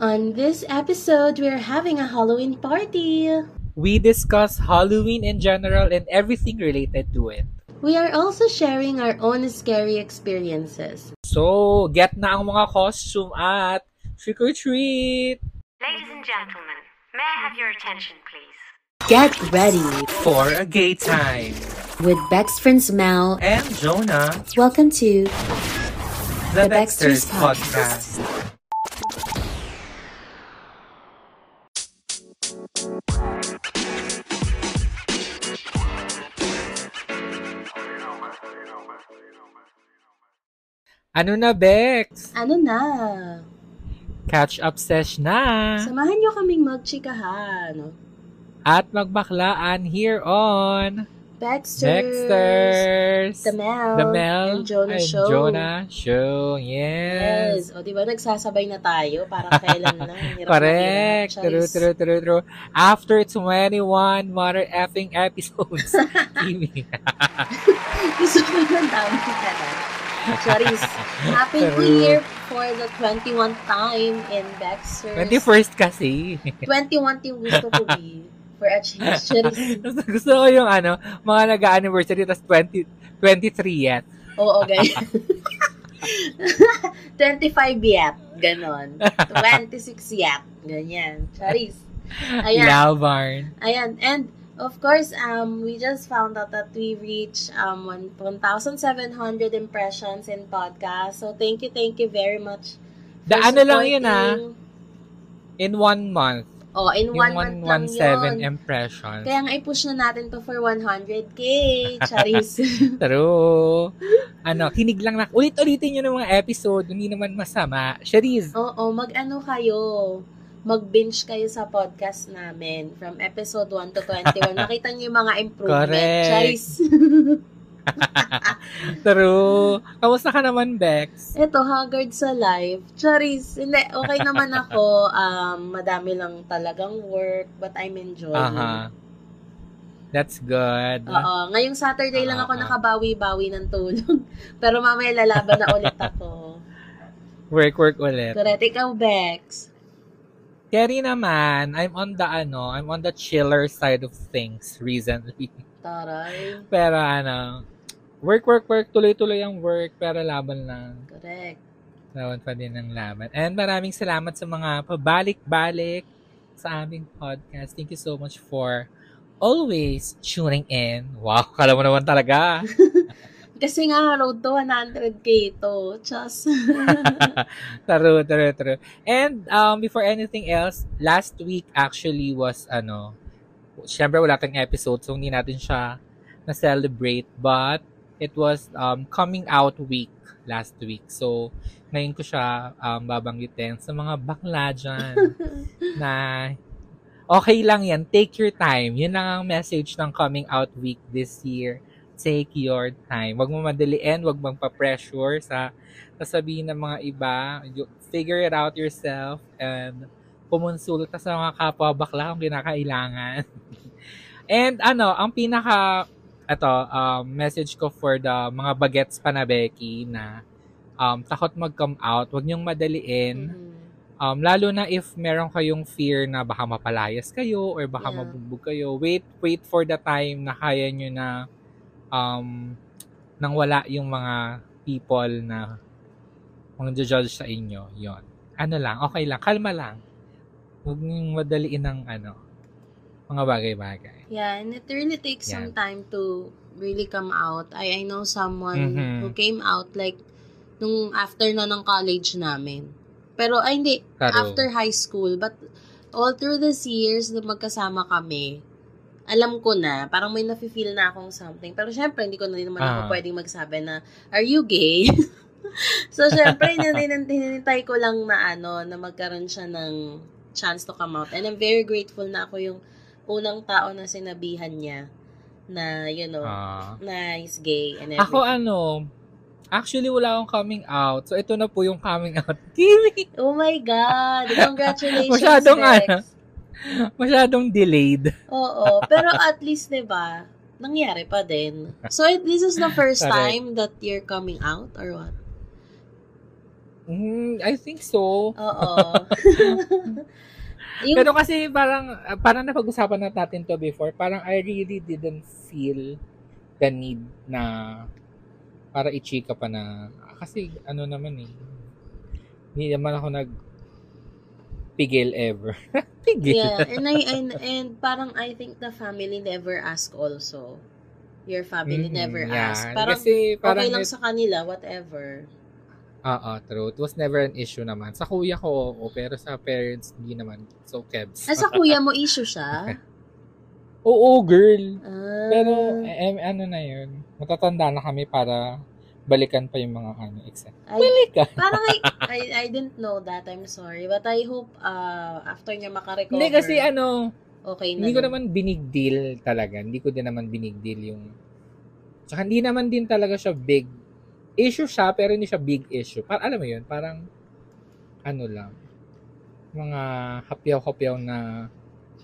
On this episode, we're having a Halloween party. We discuss Halloween in general and everything related to it. We are also sharing our own scary experiences. So, get na ang mga costume at trick or treat! Ladies and gentlemen, may I have your attention, please? Get ready For a gay time! with Bex friends Mel. And Jonah, Welcome to the, The Baxters Baxters Podcast. Ano na, Bex? Ano na? Catch up sesh na! Samahan niyo kaming magchikahan. At magbaklaan here on Baxters. Dexters! The Mel. The Mel And Jonah and Show. Jonah Show. Yes. Yes. O, di ba nagsasabay na tayo? Parang kailan na. Na Correct. hirap. True, true, true, true. After 21 mother effing episodes. Kimi. Gusto ko ng dami ka na. Charis. Happy New True. Year for the 21th time in Baxters. 21st kasi. 21 yung gusto ko be. For a change. Charis. gusto, ko yung ano, mga nag-anniversary tas 20, 23 yet. Oo, ganyan. 25 yet. Ganon. 26 yet. Ganyan. Charis. Ayan. Labarn. Ayan. And, of course, um, we just found out that we reached um, 1 1,700 impressions in podcast. So, thank you, thank you very much. The for ano lang yun, ah. supporting. In one month. Oh, in one month Yung lang 117 yun. impressions. Kaya nga i-push na natin to for 100k. Charis. True. Ano, kinig lang na. Ulit-ulitin nyo ng mga episode. Hindi naman masama. Shariz, Oo, mag-ano kayo. Mag-binge kayo sa podcast namin from episode 1 to 21. Nakita niyo yung mga improvement. Correct. True. Kamusta ka naman, Bex? Eto, haggard sa life. Charis. Hindi, okay naman ako. Um, madami lang talagang work, but I'm enjoying. Aha. That's good. Oo. Ngayong Saturday lang ako nakabawi-bawi ng tulog. Pero mamaya lalaban na ulit ako. Work, work ulit. Correct. Ikaw, Bex. Kerry naman, I'm on the ano, I'm on the chiller side of things recently. Taray. Pero ano, work, work, work, tuloy-tuloy ang work, pero laban lang. Correct. Laban pa din ang laban. And maraming salamat sa mga pabalik-balik sa aming podcast. Thank you so much for always tuning in. Wow, kala mo naman talaga. Kasi nga, road to 100k to. Just. true, true, true. And um, before anything else, last week actually was ano, syempre wala tayong episode so hindi natin siya na-celebrate but it was um, coming out week last week. So, ngayon ko siya um, babanggitin sa mga bakla dyan na okay lang yan. Take your time. Yun lang ang message ng coming out week this year. Take your time. Huwag mo madaliin, huwag magpa-pressure sa sasabihin ng mga iba. You figure it out yourself and pumunsulta sa mga kapwa bakla kung kinakailangan. and ano, ang pinaka ito, um, message ko for the mga bagets pa na Becky na um, takot mag-come out, huwag niyong madaliin. Mhm. Um, lalo na if meron kayong fear na baka mapalayas kayo or baka Yeah. mabugbog kayo, wait, wait for the time na kaya nyo na um, nang wala yung mga people na mga judge sa inyo. yon Ano lang, okay lang, kalma lang. Huwag niyong madaliin ng ano, mga bagay-bagay. Yeah, and it really takes some Yan. time to really come out. I I know someone Mhm. who came out like nung after na ng college namin. Pero ay hindi, Taro. after high school, but all through these years na magkasama kami, alam ko na, parang may nafe-feel na akong something. Pero syempre, hindi ko na rin naman ako Ah. pwedeng magsabi na, are you gay? so, syempre, hinintay ko lang na ano, na magkaroon siya ng chance to come out. And I'm very grateful na ako yung unang tao na sinabihan niya na, you know, Ah. na he's gay and everything. ako ano, actually wala akong coming out. So ito na po yung coming out. Kimi! Oh my God! Congratulations, Masyadong Rex. ano. Masyadong delayed. Oo. Pero at least, di ba, nangyari pa din. So, this is the first time that you're coming out or what? Mm, I think so. Oo. yung, Pero kasi parang, ah, parang napag-usapan na natin to before, parang I really didn't feel the need na para i-chika pa na, kasi ano naman eh, hindi naman ako nag pigil ever. pigil. yeah, and I and, and parang I think the family never ask also. Your family Mhm, never yeah. ask. Parang kasi parang okay lang it- sa kanila, whatever. Oo, true. It was never an issue naman. Sa kuya ko, oo, pero sa parents, hindi naman. So, kebs. Ah, sa kuya mo issue siya? Oo, girl. Ah, Pero, eh, ano na yun, matatanda na kami para balikan pa yung mga ano, exam. I, Balikan. parang I, I, I didn't know that. I'm sorry. But I hope uh, after niya makarecover, Hindi kasi ano, okay na. hindi ko naman binig deal talaga. Hindi ko din naman binig deal yung... Tsaka hindi naman din talaga siya big issue siya, pero hindi siya big issue. Para, alam mo yun, parang ano lang, mga hapyaw-hapyaw na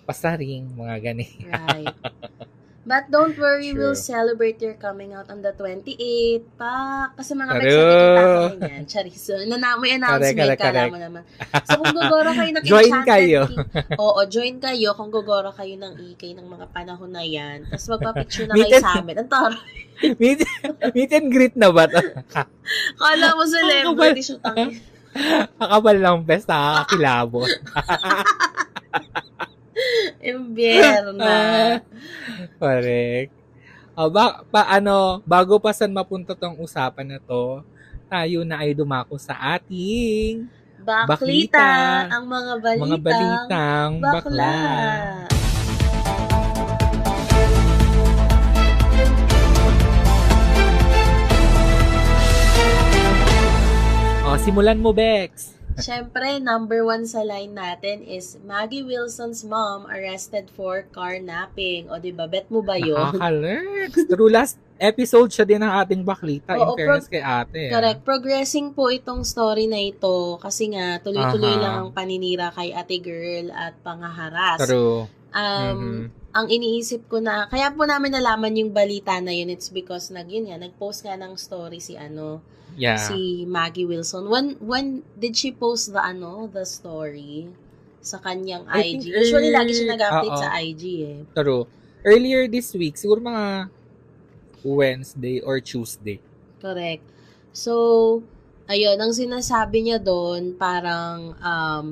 pasaring, mga gani. Right. But don't worry, True. we'll celebrate your coming out on the 28th pa. Kasi mga True. bex natin kita ko yan. Charis. So, na, may announcement, Correct, correct, kala correct. mo naman. So, kung gugoro kayo ng Join Enchanted kayo. King, oo, join kayo kung gugoro kayo ng ikay ng mga panahon na yan. Tapos magpa-picture na Meet kayo and- sa amin. Ang taro. meet, meet and greet na ba? Kala mo celebrity shoot ang Kakabal lang best, nakakakilabot. Imbierna. Correct. O, ba, paano, bago pa saan mapunta tong usapan na to, tayo na ay dumako sa ating Baklita. Baklita. Ang mga balita. mga balitang bakla. bakla. O, simulan mo, Bex. Siyempre, number one sa line natin is Maggie Wilson's mom arrested for carnapping. O, di ba? Bet mo ba yun? Nakaka-learns. True last episode siya din ng ating baklita. Oo, in fairness kay ate. ah. Correct. Progressing po itong story na ito kasi nga tuloy-tuloy Aha. lang ang paninira kay ate girl at pangaharas. True. Um, Mhm. ang iniisip ko na, kaya po namin nalaman yung balita na yun, it's because nag, yun nga, nag-post nga ng story si ano, Yeah. si Maggie Wilson. When when did she post the ano, the story sa kanyang I think IG? Usually early- lagi siya nag-update Oo. sa IG eh. True. Earlier this week, siguro mga Wednesday or Tuesday. Correct. So, ayun, ang sinasabi niya doon, parang, um,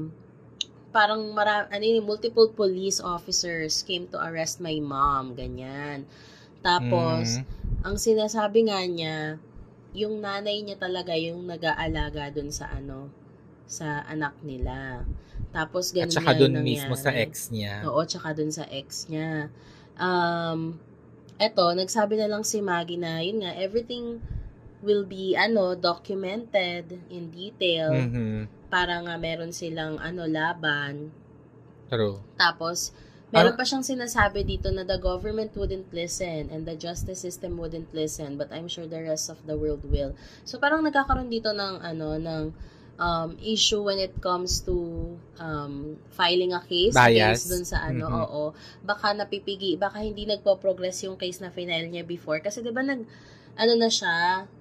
parang mara, ano yun, multiple police officers came to arrest my mom, ganyan. Tapos, Mm. ang sinasabi nga niya, yung nanay niya talaga yung nag-aalaga doon sa ano, sa anak nila. Tapos, At ganun saka nga doon yung mismo sa nangyari. ex niya. Oo, tsaka dun sa ex niya. Um, eto, nagsabi na lang si Maggie na, yun nga, everything will be, ano, documented in detail Mhm. para nga meron silang, ano, laban. True. Tapos, meron Ah. pa siyang sinasabi dito na the government wouldn't listen and the justice system wouldn't listen, but I'm sure the rest of the world will. So, parang nagkakaroon dito ng, ano, ng um, issue when it comes to um, filing a case Bias. based dun sa ano, Mhm. oo. Baka napipigi, baka hindi nagpo-progress yung case na final niya before. Kasi 'di ba nag ano na siya,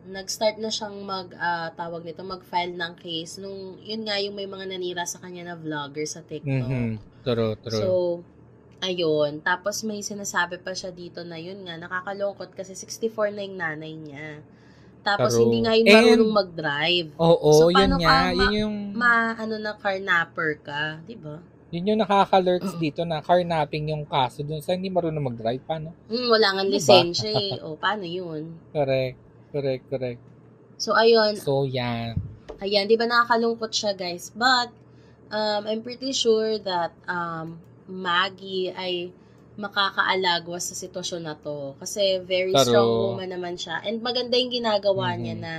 nag-start na siyang mag ah, tawag nito, mag-file ng case nung yun nga yung may mga nanira sa kanya na vlogger sa TikTok. Mhm. True, true. So, ayun. Tapos may sinasabi pa siya dito na yun nga, nakakalungkot kasi 64 na yung nanay niya. Tapos True. hindi nga yung And- marunong mag-drive. Oo, So, yun nga. ka ma- yun yung, Ma, ano na, carnapper ka, di ba? Yun yung nakaka-lurks dito na carnapping yung kaso dun sa hindi marunong mag-drive. Paano? Mm, wala nga Diba? lisensya eh. O, paano yun? Correct. Correct, correct. So, ayun. So, yan. Ayan, di ba nakakalungkot siya, guys? But, um, I'm pretty sure that um, Maggie ay makakaalagwas sa sitwasyon na to. Kasi very Pero- strong woman naman siya. And maganda yung ginagawa Mhm. niya na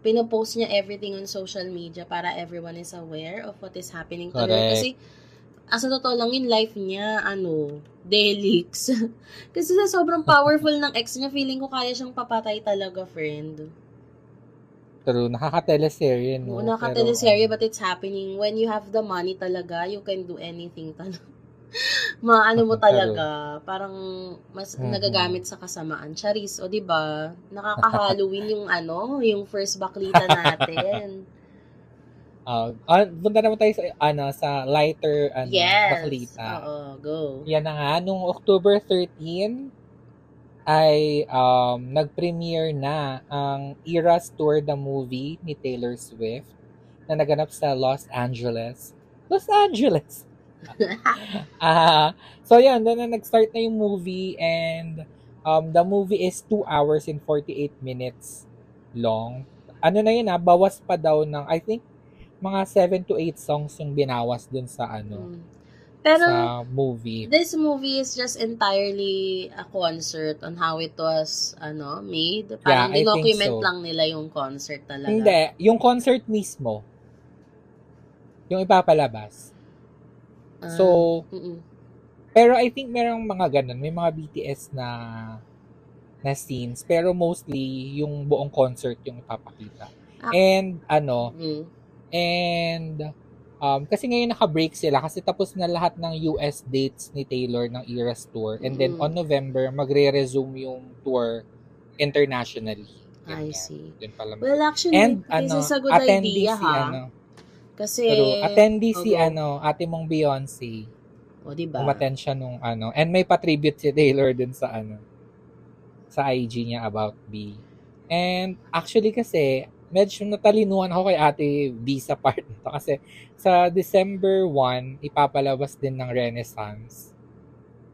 pinopost niya everything on social media para everyone is aware of what is happening to her. Correct. Kasi, asa totoo lang yung life niya, ano, delix. Kasi sa sobrang powerful ng ex niya, feeling ko kaya siyang papatay talaga, friend. True. Nakaka-teleserye, no? No, nakateleserye, but it's happening. When you have the money talaga, you can do anything talaga. Maano mo Pero- talaga, parang mas Mhm. nagagamit sa kasamaan. Charis, o di ba? Nakaka-Halloween yung ano, yung first baklita natin. Uh, ah, punta naman tayo sa, ano, sa lighter, ano, yes. baklita. Oo, go. Yan na nga, nung October 13, ay um, nag-premiere na ang Eras Tour the Movie ni Taylor Swift na naganap sa Los Angeles. Los Angeles! Ah, so yan, doon na nag-start na yung movie and um, the movie is 2 hours and 48 minutes long. Ano na yun ah, bawas pa daw ng, I think, mga 7 to 8 songs yung binawas dun sa ano, Mm. Pero, sa movie. this movie is just entirely a concert on how it was, ano, made. Parang Yeah, dinocument so. lang nila yung concert talaga. Hindi, yung concert mismo, yung ipapalabas. Ah, So, mm-mm. pero I think merong mga ganun, may mga BTS na na scenes, pero mostly yung buong concert yung ipapakita. Ah. And ano, Mm. And um, kasi ngayon naka-break sila kasi tapos na lahat ng US dates ni Taylor ng Eras Tour. And then Mm. on November, magre-resume yung tour internationally. I see. Yun pala. Well, actually, And this ano, is a good attendee idea, si ha? ano, Kasi, pero attendee si Okay. ano, ate mong Beyonce. o diba? Umattend siya nung ano. And may patribute si Taylor dun sa ano, sa IG niya about B. And actually kasi, medyo natalinuhan ako kay ate B sa part nito. Kasi sa December 1, ipapalabas din ng Renaissance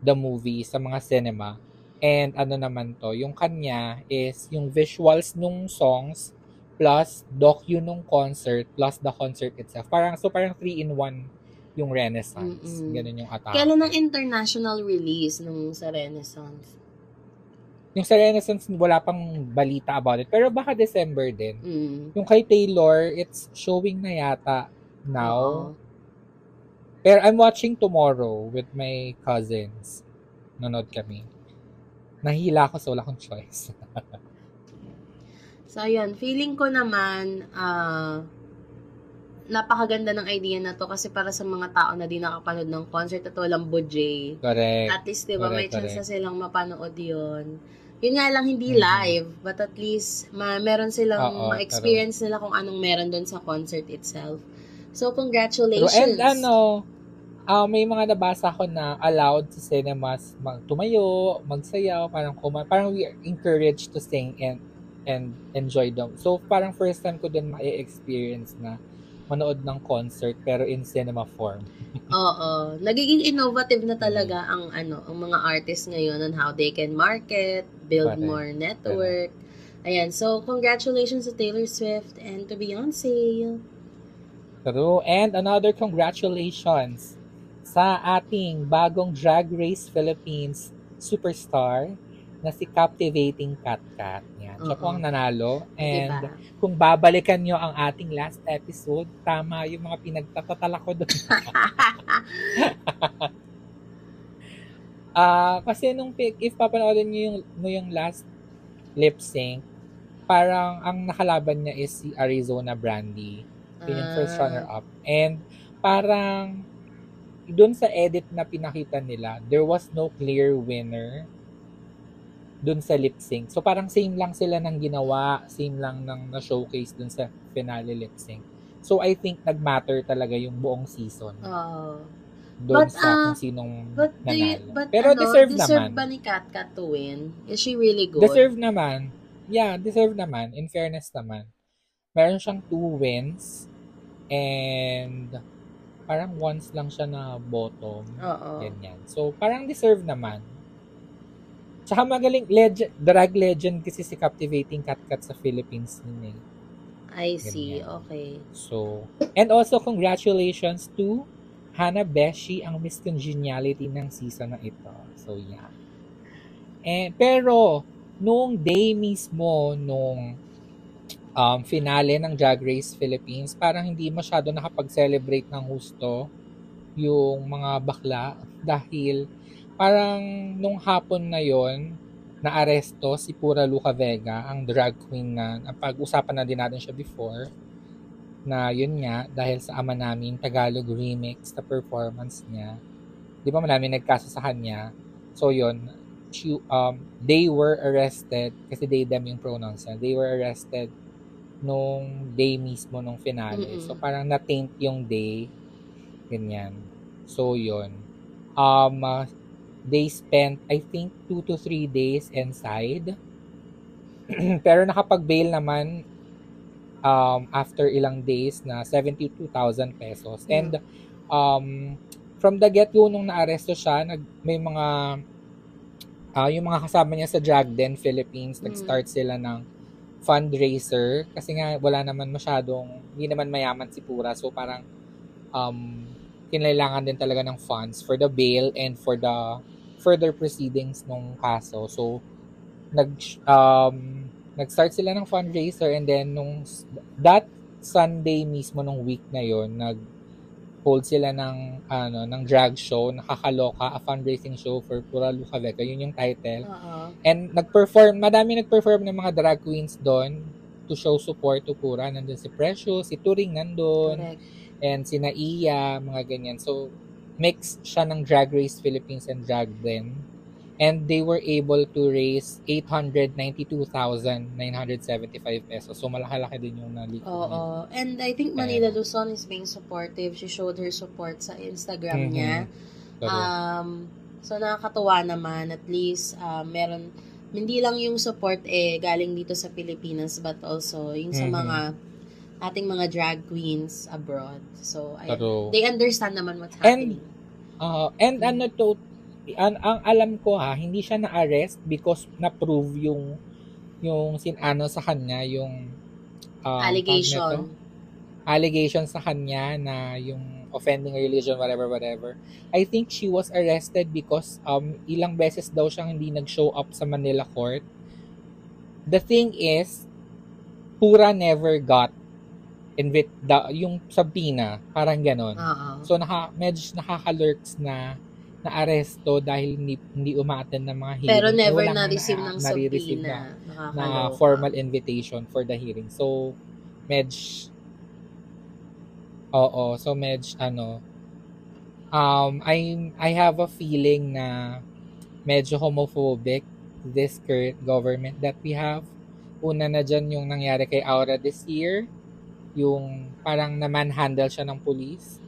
the movie sa mga cinema. And ano naman to, yung kanya is yung visuals nung songs plus docu nung concert plus the concert itself. Parang so parang 3 in 1 yung Renaissance. Mm-mm. Ganun yung atake. Kailan ang international release nung sa Renaissance? Yung sa Renaissance, wala pang balita about it. Pero baka December din. Mm. Yung kay Taylor, it's showing na yata now. Oo. Pero I'm watching tomorrow with my cousins. Nanood kami. Nahila ako so wala akong choice. So, ayun. Feeling ko naman, ah, napakaganda ng idea na to kasi para sa mga tao na di nakapanood ng concert at walang budget. Correct. At least, di ba, may Correct, chance na correct. silang mapanood yun. Yun nga lang, hindi Mhm. live. But at least, ma meron silang Oo, ma-experience nila kung anong meron doon sa concert itself. So, Pero, congratulations. and ano, ah, may mga nabasa ko na allowed sa cinemas mag tumayo, magsayaw, parang kuma, parang we are encouraged to sing and and enjoy them. So parang first time ko din ma-experience na manood ng concert pero in cinema form. Oo. Nagiging innovative na talaga Mm-hmm. ang ano, ang mga artists ngayon on how they can market, build Correct. more network. Ayan. So, congratulations to Taylor Swift and to Beyonce. True. And another congratulations sa ating bagong Drag Race Philippines superstar na si Captivating Kat Kat. Yan. Siya po ang nanalo. And diba? kung babalikan nyo ang ating last episode, tama yung mga pinagtatatala ko doon. Ah, kasi nung if papanoorin nyo yung, mo yung last lip sync, parang ang nakalaban niya is si Arizona Brandy. Yun yung first Ah. runner-up. And parang doon sa edit na pinakita nila, there was no clear winner doon sa lip sync. So parang same lang sila ng ginawa, same lang ng na-showcase doon sa finale lip sync. So I think nagmatter talaga yung buong season Oo. Doon But, sa ah, kung sinong But, do you, nanalo. but Pero ano, deserve, deserve naman. ba ni Kat Kat to win? Is she really good? Deserve naman. Yeah, deserve naman. In fairness naman. Meron siyang two wins and parang once lang siya na bottom. Oo. Ganyan. So, parang deserve naman. Tsaka magaling, legend, drag legend kasi si Captivating Cat Cat sa Philippines din eh. I see. Ganyan. Okay. So, and also congratulations to Hannah Beshi, ang Miss Congeniality ng season na ito. So, yeah. Eh, pero, nung day mismo, nung um, finale ng Drag Race Philippines, parang hindi masyado nakapag-celebrate ng husto yung mga bakla dahil parang nung hapon na yon na aresto si Pura Luca Vega, ang drag queen na napag-usapan na din natin siya before na yun nga, dahil sa ama namin, Tagalog remix na performance niya. Di ba marami nagkaso sa kanya? So yun, she, um, they were arrested, kasi they them yung pronouns niya, they were arrested nung day mismo nung finale. Mm-mm. So parang na-taint yung day. Ganyan. So yun. Um, uh, they spent, I think, two to three days inside. Pero nakapag-bail naman um, after ilang days na 72,000 pesos. And um, from the get-go nung naaresto siya, nag, may mga ah, yung mga kasama niya sa Drag Den Philippines, Mm. nag-start sila ng fundraiser kasi nga wala naman masyadong, hindi naman mayaman si Pura. So parang um, kinailangan din talaga ng funds for the bail and for the further proceedings nung kaso. So nag um, nag-start sila ng fundraiser and then nung that Sunday mismo nung week na yon nag hold sila ng ano ng drag show nakakaloka a fundraising show for Pura Luca Vega yun yung title Oo. and nag-perform madami nag-perform ng mga drag queens doon to show support to Pura nandun si Precious si Turing nandun Correct. and si Naiya, mga ganyan. So, mix siya ng Drag Race Philippines and Drag Den. And they were able to raise 892,975 pesos. So, malaki-laki din yung nalik. Oo. And I think Manila Luzon is being supportive. She showed her support sa Instagram Mhm. niya. Um, so nakakatuwa naman at least um, meron hindi lang yung support eh galing dito sa Pilipinas but also yung sa Mhm. mga ating mga drag queens abroad. So pero, they understand naman what's And- happening. uh, and ano to, ang, ang alam ko ha, hindi siya na-arrest because na-prove yung yung sinano sa kanya yung um, Allegation. allegation sa kanya na yung offending religion, whatever, whatever. I think she was arrested because um ilang beses daw siyang hindi nag-show up sa Manila court. The thing is, Pura never got invite the, yung subpoena, parang ganon. Oo. So naka medyo nakaka-lurks na na aresto dahil hindi hindi umaattend ng mga hearing. Pero never Wala nga na-receive ng nare-receive na, na Nakakaloka. formal invitation for the hearing. So medj Oo, so medj ano um I I have a feeling na medyo homophobic this current government that we have. Una na dyan yung nangyari kay Aura this year, yung parang na-manhandle siya ng police.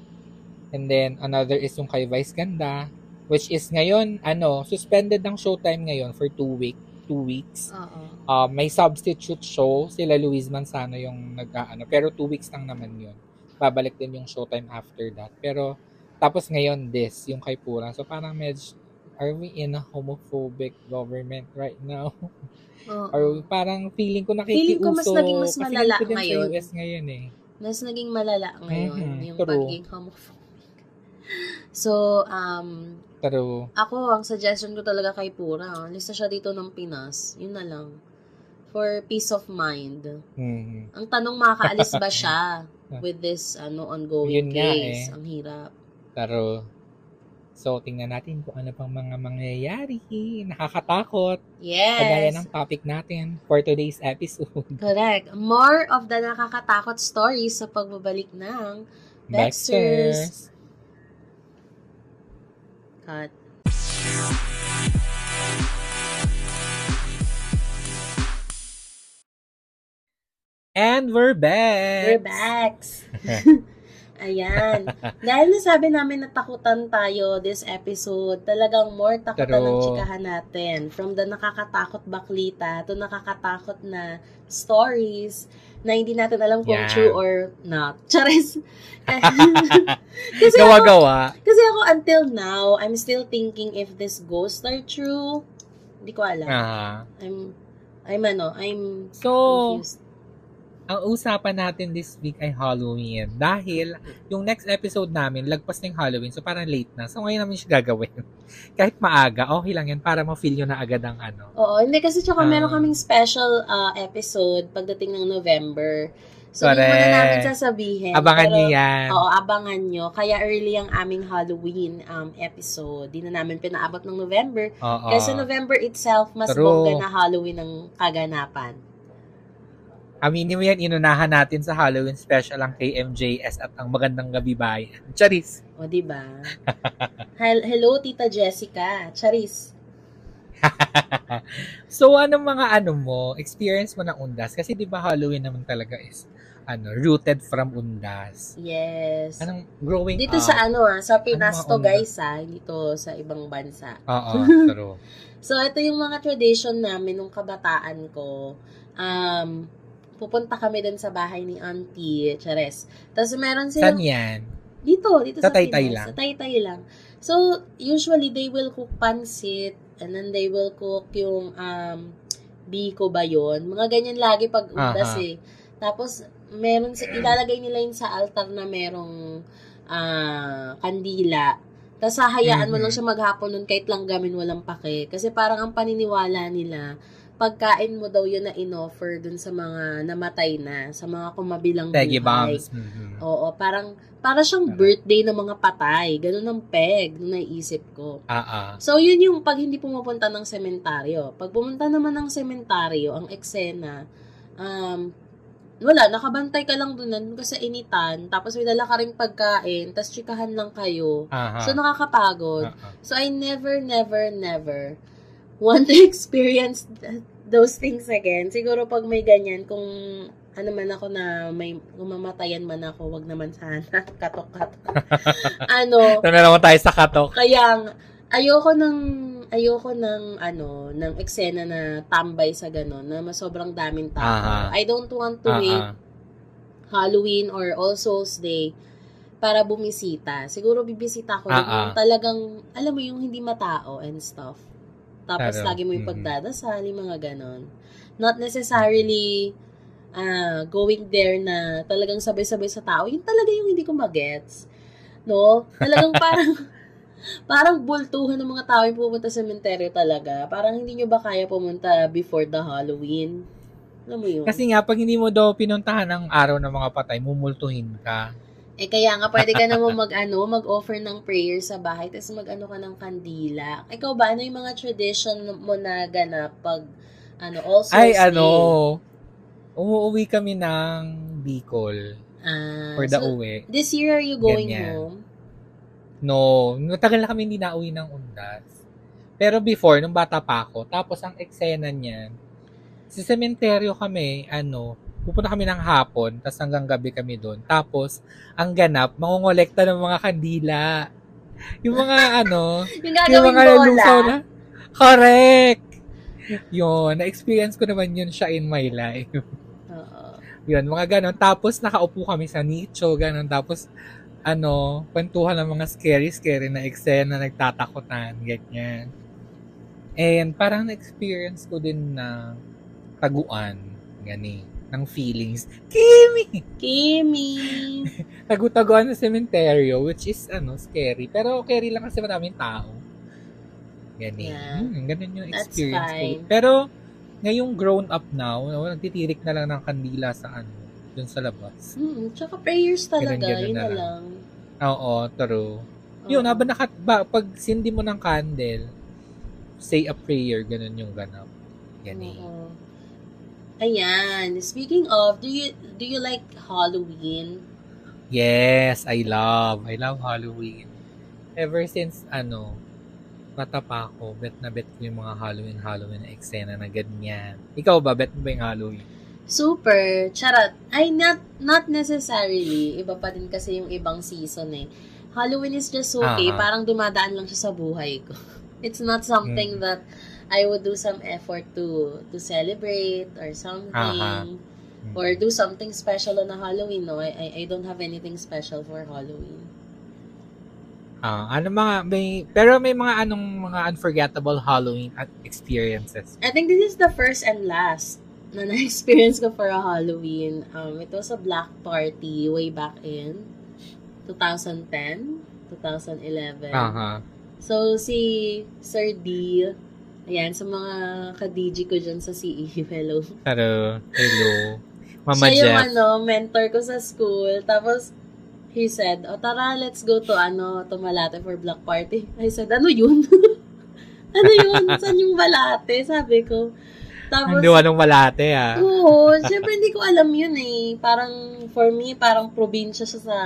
And then another is yung kay Vice Ganda, which is ngayon, ano, suspended ng showtime ngayon for two week, two weeks. Oo. Uh, may substitute show, sila Luis Manzano yung nag-ano, pero two weeks lang naman yun. Babalik din yung showtime after that. Pero, tapos ngayon this, yung kay Pura. So parang medyo, are we in a homophobic government right now? Oo. Or parang feeling ko nakikiuso. Feeling ko mas naging mas malala ngayon. Sa US ngayon eh. Mas naging malala ngayon Mhm, yung true. pagiging homophobic. So, um, Pero, Ako, ang suggestion ko talaga kay Pura, lista siya dito ng Pinas. Yun na lang. For peace of mind. mhm. Ang tanong, makakaalis ba siya with this ano ongoing Yun nga case? eh. Ang hirap. pero, so tingnan natin kung ano pang mga mangyayari. Nakakatakot. Kagaya Yes. ng topic natin for today's episode. Correct. More of the nakakatakot stories sa pagbabalik ng Baxters. Cut. And we're back! We're back. Ayan. Dahil nasabi namin na takutan tayo this episode, talagang more takutan Pero- ng chikahan natin. From the nakakatakot baklita to nakakatakot na stories na hindi natin alam kung Yan. true or not. Charis. kasi, ako, Gawa-gawa. kasi ako until now, I'm still thinking if this ghosts are true. Hindi ko alam. Ah. I'm, I'm ano, I'm So, confused. Ang usapan natin this week ay Halloween. Dahil, yung next episode namin, lagpas na yung Halloween. So, parang late na. So, ngayon namin siya gagawin. Kahit maaga, okay lang yan para ma-feel nyo na agad ang ano. Oo, hindi kasi tsaka Ah. meron kaming special uh, episode pagdating ng November. So, hindi Correct. muna namin sasabihin. Abangan pero, nyo yan. Oo, abangan nyo. Kaya early ang aming Halloween um, episode. Di na namin pinaabot ng November. Oo. Kasi November itself, mas True. bongga na Halloween ng kaganapan. Aminin mo yan, inunahan natin sa Halloween special ang KMJS at ang magandang gabi bayan. Charis! O, di ba? Hel- Hello, Tita Jessica. Charis. so, anong mga ano mo, experience mo ng undas? Kasi di ba Halloween naman talaga is ano, rooted from undas. Yes. Anong growing Dito up? sa ano ah, sa Pinas to guys ah, dito sa ibang bansa. Oo, true. So, ito yung mga tradition namin nung kabataan ko. Um, pupunta kami dun sa bahay ni Auntie Cheres. Tapos meron silang... Saan yan? Dito, dito Sa sa, Taytay Pinas. lang? Sa Taytay lang. So, usually, they will cook pansit, and then they will cook yung, um, biko ba yun? Mga ganyan lagi pag undas Aha. eh. Tapos, meron, ilalagay nila yun sa altar na merong, ah, kandila. Tapos, hahayaan mo Mhm. lang siya maghapon nun kahit lang gamin walang pake. Kasi parang ang paniniwala nila, pagkain mo daw yun na in-offer dun sa mga namatay na, sa mga kumabilang Peggy buhay. bombs. Mhm. Oo, parang para siyang birthday ng mga patay. Ganun ang peg, nung naisip ko. Ah, ah. So, yun yung pag hindi pumupunta ng sementaryo. Pag pumunta naman ng sementaryo, ang eksena, um, wala, nakabantay ka lang dun kasi initan, tapos may dala ka rin pagkain, tapos chikahan lang kayo. Aha. So, nakakapagod. Ah, ah. So, I never, never, never want to experience th- those things again. Siguro pag may ganyan, kung ano man ako na may umamatayan man ako, wag naman sana. Katok-katok. ano, na naman tayo sa katok. kaya ayoko ng ayoko ng ano, ng eksena na tambay sa ganon, na mas sobrang daming tao. Aha. I don't want to Ah, wait. Halloween or All Souls Day para bumisita. Siguro bibisita ko Ah, yung talagang, alam mo, yung hindi matao and stuff. Tapos Taro. lagi mo yung pagdadasal, yung mga ganon. Not necessarily ah, going there na talagang sabay-sabay sa tao. Yun talaga yung hindi ko magets. No? Talagang parang parang bultuhan ng mga tao yung pumunta sa cemetery talaga. Parang hindi nyo ba kaya pumunta before the Halloween? Alam mo yun? Kasi nga, pag hindi mo daw pinuntahan ng araw ng mga patay, mumultuhin ka. Eh kaya nga pwede ka naman mag ano, mag-offer ng prayer sa bahay tapos mag-ano ka ng kandila. Ikaw ba ano yung mga tradition mo na ganap pag ano All Souls Ay, Day? ano, umuwi kami ng Bicol Ah, for the so, uwi. This year are you going Ganyan. home? No, matagal na kami hindi nauwi ng undas. Pero before, nung bata pa ako, tapos ang eksena niyan, sa sementeryo kami, ano, pupunta kami ng hapon, tapos hanggang gabi kami doon. Tapos, ang ganap, mangongolekta ng mga kandila. Yung mga, ano, Yung yung mga lusaw na. Correct! Yun, na-experience ko naman yun siya in my life. Oo. Yun, mga ganon. Tapos, nakaupo kami sa nicho, ganon. Tapos, ano, kwentuhan ng mga scary-scary na eksena, nagtatakutan, ganyan. And parang na-experience ko din na taguan, gani, ng feelings. Kimi! Kimi. Tagutaguan sa cementerio, which is, ano, scary. Pero, scary lang kasi maraming tao. Gani. Yeah. Hmm, ganun yung experience ko. Pero, ngayong grown up now, nagtitirik na lang ng kandila sa ano, dun sa labas. Hmm, tsaka prayers talaga, Ganun-ganun yun na lang. lang. Oo, true. Yun, Oo. habang naka, ba, pag sindi mo ng candle, say a prayer, ganun yung ganap. Gani. Oo. Ayan. Speaking of, do you do you like Halloween? Yes, I love. I love Halloween. Ever since, ano, bata pa ako, bet na bet ko yung mga Halloween, Halloween na eksena na ganyan. Ikaw ba, bet mo ba yung Halloween? Super. Charot. Ay, not, not necessarily. Iba pa din kasi yung ibang season eh. Halloween is just okay. Aha. Parang dumadaan lang siya sa buhay ko. It's not something Mm. that I would do some effort to to celebrate or something. Mm. Or do something special on a Halloween. No, I, I, I don't have anything special for Halloween. Ah, ano mga, may, pero may mga anong mga unforgettable Halloween experiences. I think this is the first and last na na-experience ko for a Halloween. Um, it was a black party way back in 2010, 2011. Aha. So, si Sir D, ayan, sa mga ka-DG ko dyan sa CEU, hello. Pero, hello. Mama Siya yung Jeff. ano, mentor ko sa school. Tapos, he said, o tara, let's go to, ano, to Malate for black party. I said, ano yun? ano yun? Saan yung Malate? Sabi ko. Tapos, Hindi anong malate ah. Oo, syempre hindi ko alam yun eh. Parang, for me, parang probinsya siya sa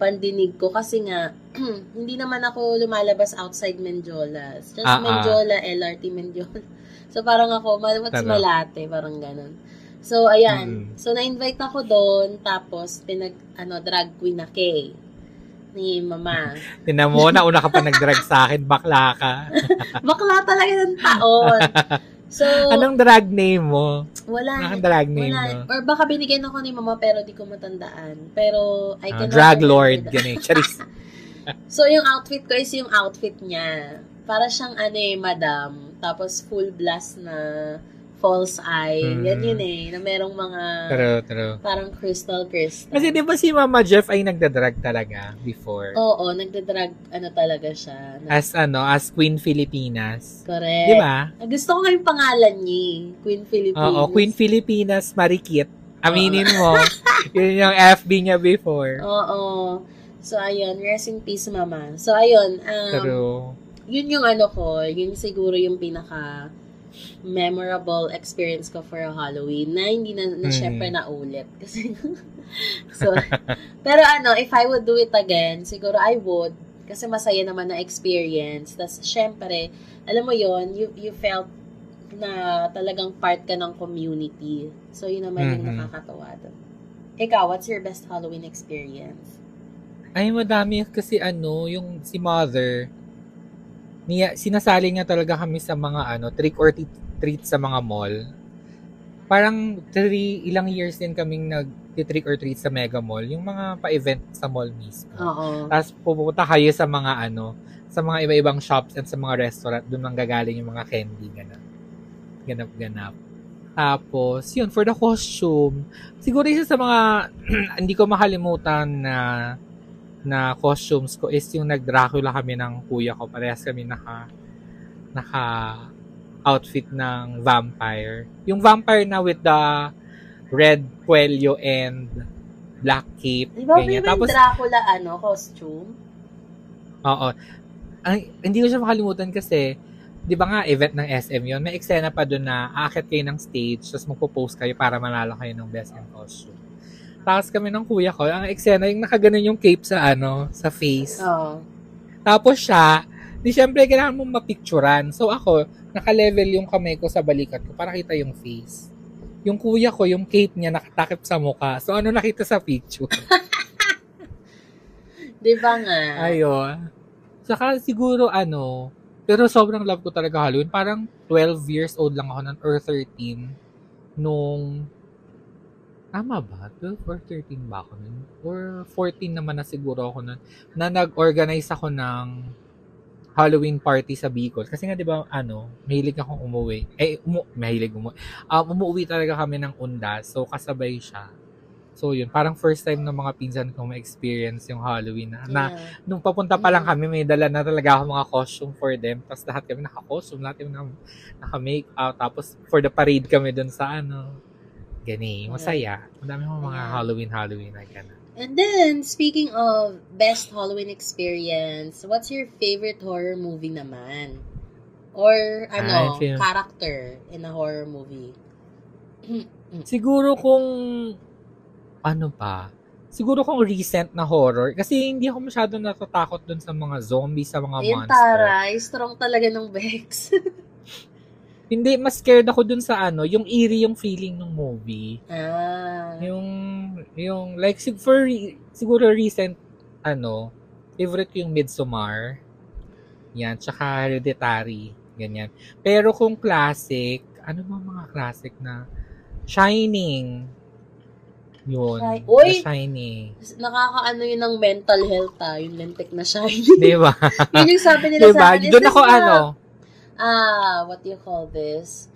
pandinig ko kasi nga hindi naman ako lumalabas outside Menjolas. Just Ah, ah. Menjola, LRT Menjola. So parang ako, what's Tara. malate, parang ganun. So Mm. ayan. So na-invite ako doon tapos pinag ano drag queen na Kay ni mama. Tinan mo, nauna ka pa nag-drag sa akin, bakla ka. Bakla talaga ng taon. So Anong drag name mo? wala Anong drag name wala. mo? Or baka binigyan ako ni mama pero di ko matandaan. Pero I Ah, can drag lord, ganun. Charis. So, yung outfit ko is yung outfit niya. Para siyang ano eh, madam. Tapos full blast na false eye. Mm. Yan yun eh. Na merong mga True, true. parang crystal crystal. Kasi di ba si Mama Jeff ay nagdadrag talaga before? Oo, nagdadrag ano talaga siya. Na, As ano, as Queen Filipinas. correct. Di ba? Ah, Gusto ko nga yung pangalan niya eh. Queen Philippines. Oo, Queen Filipinas Marikit. Aminin mo, yun yung FB niya before. Oo. So, ayun. Rest in peace, mama. So, ayun. Um, True. yun yung ano ko, yun siguro yung pinaka memorable experience ko for a Halloween na hindi na, na Mhm. syempre naulit. Kasi, so, pero ano, if I would do it again, siguro I would. Kasi masaya naman na experience. Tapos, syempre, alam mo yon you, you felt na talagang part ka ng community. So, yun naman yung Mhm. nakakatawa doon. Ikaw, what's your best Halloween experience? Ay, madami kasi ano, yung si Mother, niya, sinasali niya talaga kami sa mga ano, trick or treat, sa mga mall. Parang three, ilang years din kaming nag-trick or treat sa Mega Mall. Yung mga pa-event sa mall mismo. Oo. Tapos pupunta kayo sa mga ano, sa mga iba-ibang shops and sa mga restaurant, doon lang gagaling yung mga candy, ganap. Ganap-ganap. Tapos, yun, for the costume, siguro isa sa mga hindi ko makalimutan na na costumes ko is yung nag-Dracula kami ng kuya ko. Parehas kami naka naka outfit ng vampire. Yung vampire na with the red cuello and black cape. Di ba ganyan. Tapos, Dracula ano, costume? Oo. Ay, hindi ko siya makalimutan kasi, di ba nga, event ng SM yon may eksena pa doon na aakit kayo ng stage, tapos magpo-post kayo para manalo kayo ng best in costume. Tapos kami ng kuya ko, ang eksena, yung nakaganon yung cape sa ano, sa face. Oo. Tapos siya, di syempre kailangan mo mapicturan. So ako, naka-level yung kamay ko sa balikat ko para kita yung face. Yung kuya ko, yung cape niya nakatakip sa mukha. So ano nakita sa picture? Di ba nga? Ayun. Saka siguro ano, pero sobrang love ko talaga Halloween. Parang 12 years old lang ako nun, or 13, nung, tama ba? 12 or 13 ba ako nun? Or 14 naman na siguro ako nun, na nag-organize ako ng Halloween party sa Bicol. Kasi nga, di ba, ano, mahilig akong umuwi. Eh, umu mahilig umuwi. Um, umuwi talaga kami ng Undas. So, kasabay siya. So, yun. Parang first time ng mga pinsan kong ma-experience yung Halloween na, na Yeah. nung papunta pa lang Mm. kami, may dala na talaga ako mga costume for them. Tapos lahat kami naka-costume, lahat kami naka- naka-make out. Tapos for the parade kami dun sa ano. Gani, masaya. Madami mga mga Yeah. Halloween, Halloween na gano'n. And then, speaking of best Halloween experience, what's your favorite horror movie naman? Or, ano, feel- character in a horror movie? Siguro kung, ano pa, siguro kung recent na horror, kasi hindi ako masyado natatakot dun sa mga zombies, sa mga Ayun, monster. taray. Strong talaga ng Bex. Hindi, mas scared ako dun sa ano, yung eerie yung feeling ng movie. ah. Yung, yung, like, sig- for, re- siguro recent, ano, favorite ko yung Midsommar. Yan, tsaka Hereditary. Ganyan. Pero kung classic, ano ba mga classic na? Shining. Yun. Shi- Uy! Shining. Nakakaano yun ng mental health ah, yung lentek na shiny. Di ba? yun yung sabi nila sa diba? akin. Is Doon ako, the- ano, Ah, what do you call this?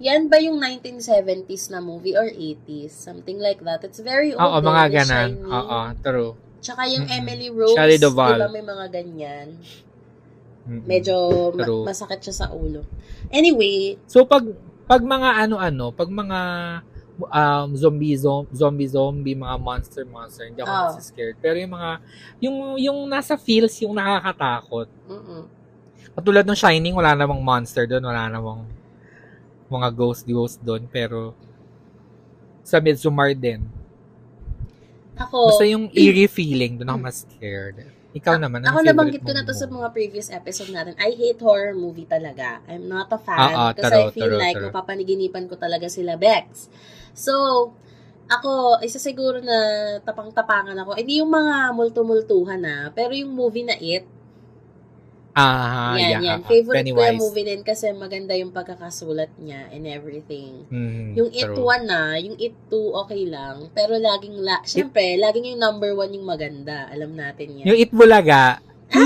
Yan ba yung 1970s na movie or 80s? Something like that. It's very old. oo, eh, mga ganan. Oo, true. Tsaka yung Mm-mm. Emily Rose, di ba may mga ganyan? Mm-mm. Medyo ma- True. masakit siya sa ulo. Anyway, So pag pag mga ano-ano, pag mga um, zombie zom- zombie zombie mga monster monster, hindi ako Oh. oh. scared. Pero yung mga yung yung nasa feels yung nakakatakot. Mm Katulad ng Shining, wala namang monster doon, wala namang mga ghost ghost doon, pero sa Midsommar din. Ako, Basta yung eerie feeling, doon ako mas scared. Ikaw naman, ako anong nabanggit ko na to sa mga previous episode natin. I hate horror movie talaga. I'm not a fan. Ah, ah, kasi taro, I feel taro, like taro. mapapaniginipan ko talaga sila Bex. So, ako, isa siguro na tapang-tapangan ako. Hindi yung mga multumultuhan na, pero yung movie na It, Ah, yan, yeah. yan. ah, ah, Favorite ko yung Pennywise. movie din kasi maganda yung pagkakasulat niya and everything. Mm, Yung It true. 1 na, yung It 2 okay lang, pero laging, la, syempre, laging yung number 1 yung maganda. Alam natin yan. Yung Itbulaga.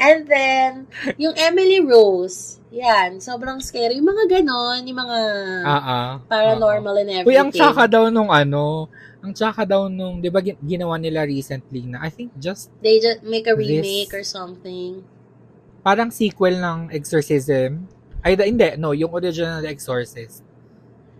And then, yung Emily Rose, yan, sobrang scary. Yung mga ganon, yung mga Ah, ah. paranormal and ah, ah. everything. Uy, ang tsaka daw nung ano, ang tsaka daw nung, di ba gin- ginawa nila recently na, I think just They just make a This- remake or something. parang sequel ng Exorcism. Ay, da, hindi, no, yung original Exorcist.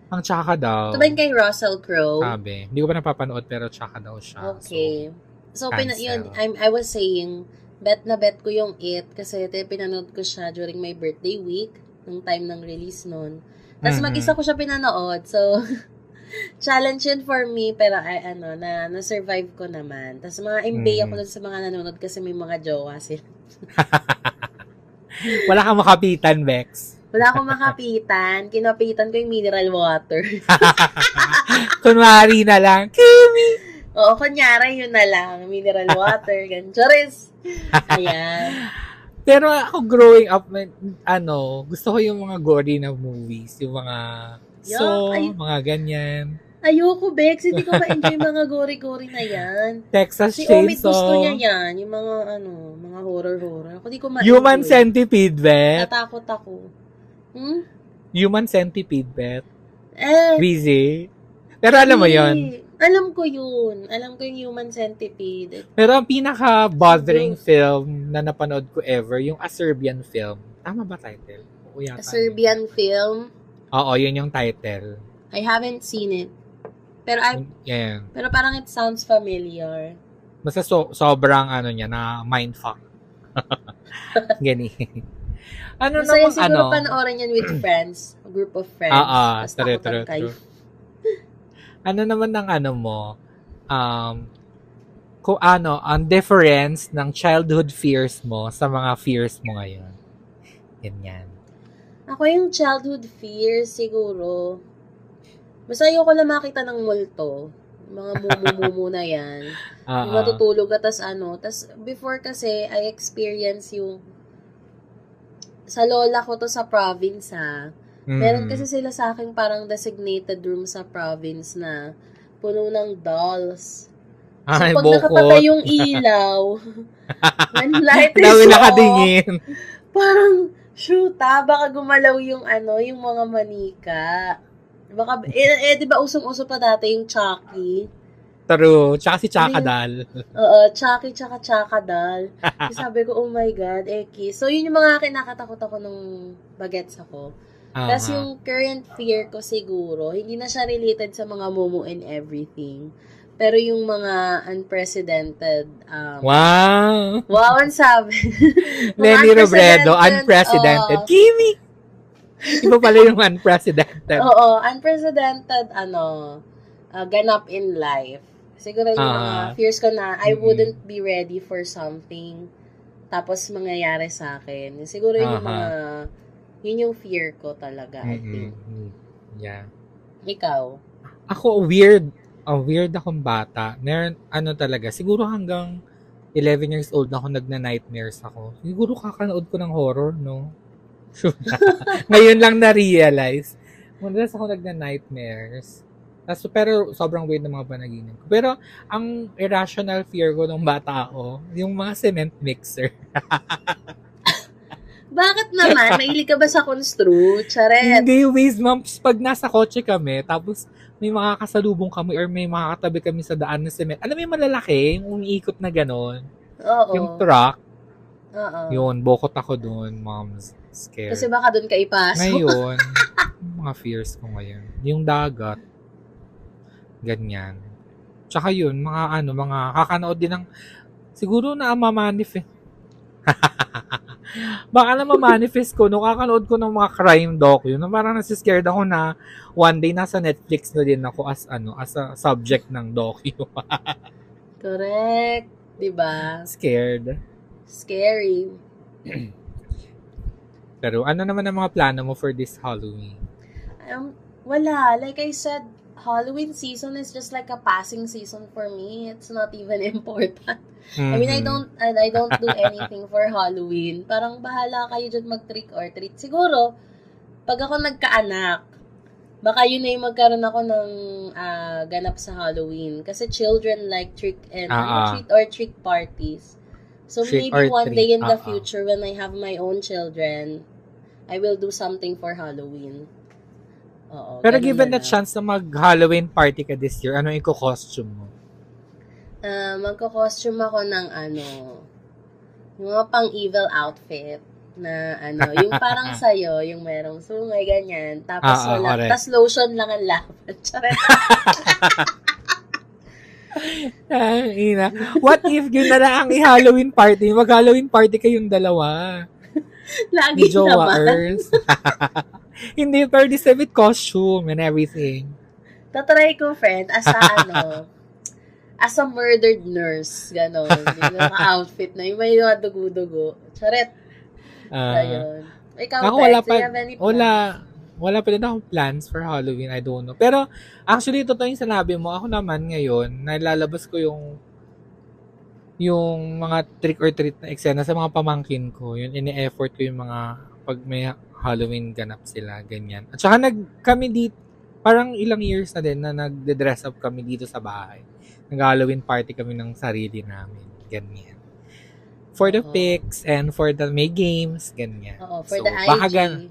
Ang tsaka daw. Ito ba yung kay Russell Crowe? Sabi. Hindi ko pa napapanood pero tsaka daw siya. Okay. So, pina- cancel. yun, I'm, I was saying, bet na bet ko yung It kasi ito, pinanood ko siya during my birthday week, nung time ng release nun. Tapos Mhm. mag-isa ko siya pinanood. So, challenge yun for me, pero ay, ano, na, na-survive ko naman. Tapos mga imbay Mhm. ako dun sa mga nanonood kasi may mga jowa sila. Wala kang makapitan, Bex. Wala akong makapitan. Kinapitan ko yung mineral water. Kunwari na lang, Kimi! Oo, kunyari yun na lang. Mineral water. Ganun. Charis. Ayan. Pero ako growing up, ano, gusto ko yung mga gory na movies. Yung mga Yuck, so, ay- mga ganyan. Ayoko, Bex. Hindi ko ma-enjoy mga gory-gory na yan. Texas Si Omid Chainsaw. gusto niya yan. Yung mga, ano, mga horror-horror. Ako di ko ma-enjoy. Human Centipede, Bet. Natakot ako. Hmm? Human Centipede, Bet. Eh, Busy. Pero alam mo yon Alam ko yun. Alam ko yung human centipede. Pero ang pinaka-bothering film na napanood ko ever, yung A Serbian film. Tama ba title? Oo A. Serbian film. Oo, yun yung title. I haven't seen it. Pero I, Yan. pero parang it sounds familiar. Basta so, sobrang ano niya, na mindfuck. Gani. ano Masaya namang siguro ano? panoorin yan with friends. A group of friends. Ah, ah, true, true, true. Ano naman ng ano mo? Um, kung ano, ang difference ng childhood fears mo sa mga fears mo ngayon. Ganyan. Ako yung childhood fears siguro. Basta ayoko lang makita ng multo. Mga mumumu na yan. Yung matutulog ka, tas ano. Tas before kasi, I experience yung sa lola ko to sa province ha. mm. Meron kasi sila sa akin parang designated room sa province na puno ng dolls. So, Ay, pag nakapatay yung ilaw, when light is Dami off, nakadingin. parang, shoot ah, baka gumalaw yung ano, yung mga manika. Baka, eh, eh di ba usong-uso pa dati yung Chucky? True. Tsaka si Chaka Hindi. Dal. Oo, Chucky tsaka Chaka dal. Kasi sabi ko, oh my God, Eki. So, yun yung mga kinakatakot ako nung bagets ako. Tapos Aha. yung current fear ko siguro, hindi na siya related sa mga momo and everything. Pero yung mga unprecedented, um, Wow. wow, ang sabi. Lenny Robredo, unprecedented, oo. Kimi! Iba pala yung unprecedented. Oo, unprecedented, ano, uh, ganap in life. Siguro yung Ah. mga fears ko na I Mm-mm. wouldn't be ready for something tapos mangyayari sa akin. Siguro yun yung Aha. mga, yun yung fear ko talaga, I think. Yeah. Ikaw? Ako, weird. Oh, weird akong bata. Meron, ano talaga, siguro hanggang 11 years old ako nagna-nightmares ako. Siguro kakanood ko ng horror, no? Ngayon lang na-realize. Madalas ako nagna-nightmares. Tapos, pero sobrang weird ng mga panaginip ko. Pero, ang irrational fear ko nung bata ako, yung mga cement mixer. Bakit naman? Mahilig ka ba sa construe? Charet. Hindi, ways, ma'am. Pag nasa kotse kami, tapos may mga kasalubong kami or may mga katabi kami sa daan na cement. Alam mo yung malalaki, yung umiikot na gano'n. Oo. Yung truck, Oo. yun, bokot ako doon, mom's scared. Kasi baka doon ka ipasok. ngayon, mga fears ko ngayon, yung dagat, ganyan. Tsaka yun, mga ano, mga kakanood din ng, siguro na mamanif eh. Baka na ma-manifest ko nung kakanood ko ng mga crime docu na parang nasiscared ako na one day nasa Netflix na din ako as ano as a subject ng docu. Correct. Diba? Scared. Scary. Pero ano naman ang mga plano mo for this Halloween? Um, wala. Like I said, Halloween season is just like a passing season for me. It's not even important. I mean, I Mhm. don't and I don't do anything for Halloween. Parang bahala kayo dyan mag-trick or treat. Siguro, pag ako nagkaanak, baka yun na yung magkaroon ako ng ah, ganap sa Halloween. Kasi children like trick and ah. treat or trick parties. So Trick maybe one treat, day in the ah, ah. future when I have my own children, I will do something for Halloween. Oo. Pero given na chance na mag-Halloween party ka this year, ano yung costume mo? Ah, magko-costume ako ng ano, yung mga pang-evil outfit na ano, yung parang sa'yo, yung merong sungay, ganyan. Tapos Ah, ah, wala, tas lotion lang ang laban. Ah, ina. What if yun na lang ang i-Halloween party? Mag-Halloween party kayong dalawa. Lagi Ni Jowa naman. Hindi, pero time with costume and everything. Tatry ko, friend, as a ano, as a murdered nurse. Ganon. Yung mga outfit na, yung may mga dugo-dugo. Charet. Ah, Ayun. Ikaw, ako wala pa, wala, wala pa din akong plans for Halloween. I don't know. Pero, actually, totoo yung sinabi mo. Ako naman ngayon, nalalabas ko yung yung mga trick or treat na eksena sa mga pamangkin ko. Yun, ini-effort ko yung mga pag may Halloween ganap sila, ganyan. At saka nag, kami dito, parang ilang years na din na nagde-dress up kami dito sa bahay. Nag-Halloween party kami ng sarili namin. Ganyan. For the Oo. pics and for the may games, ganyan. Oo, for So, the IG. baka gan-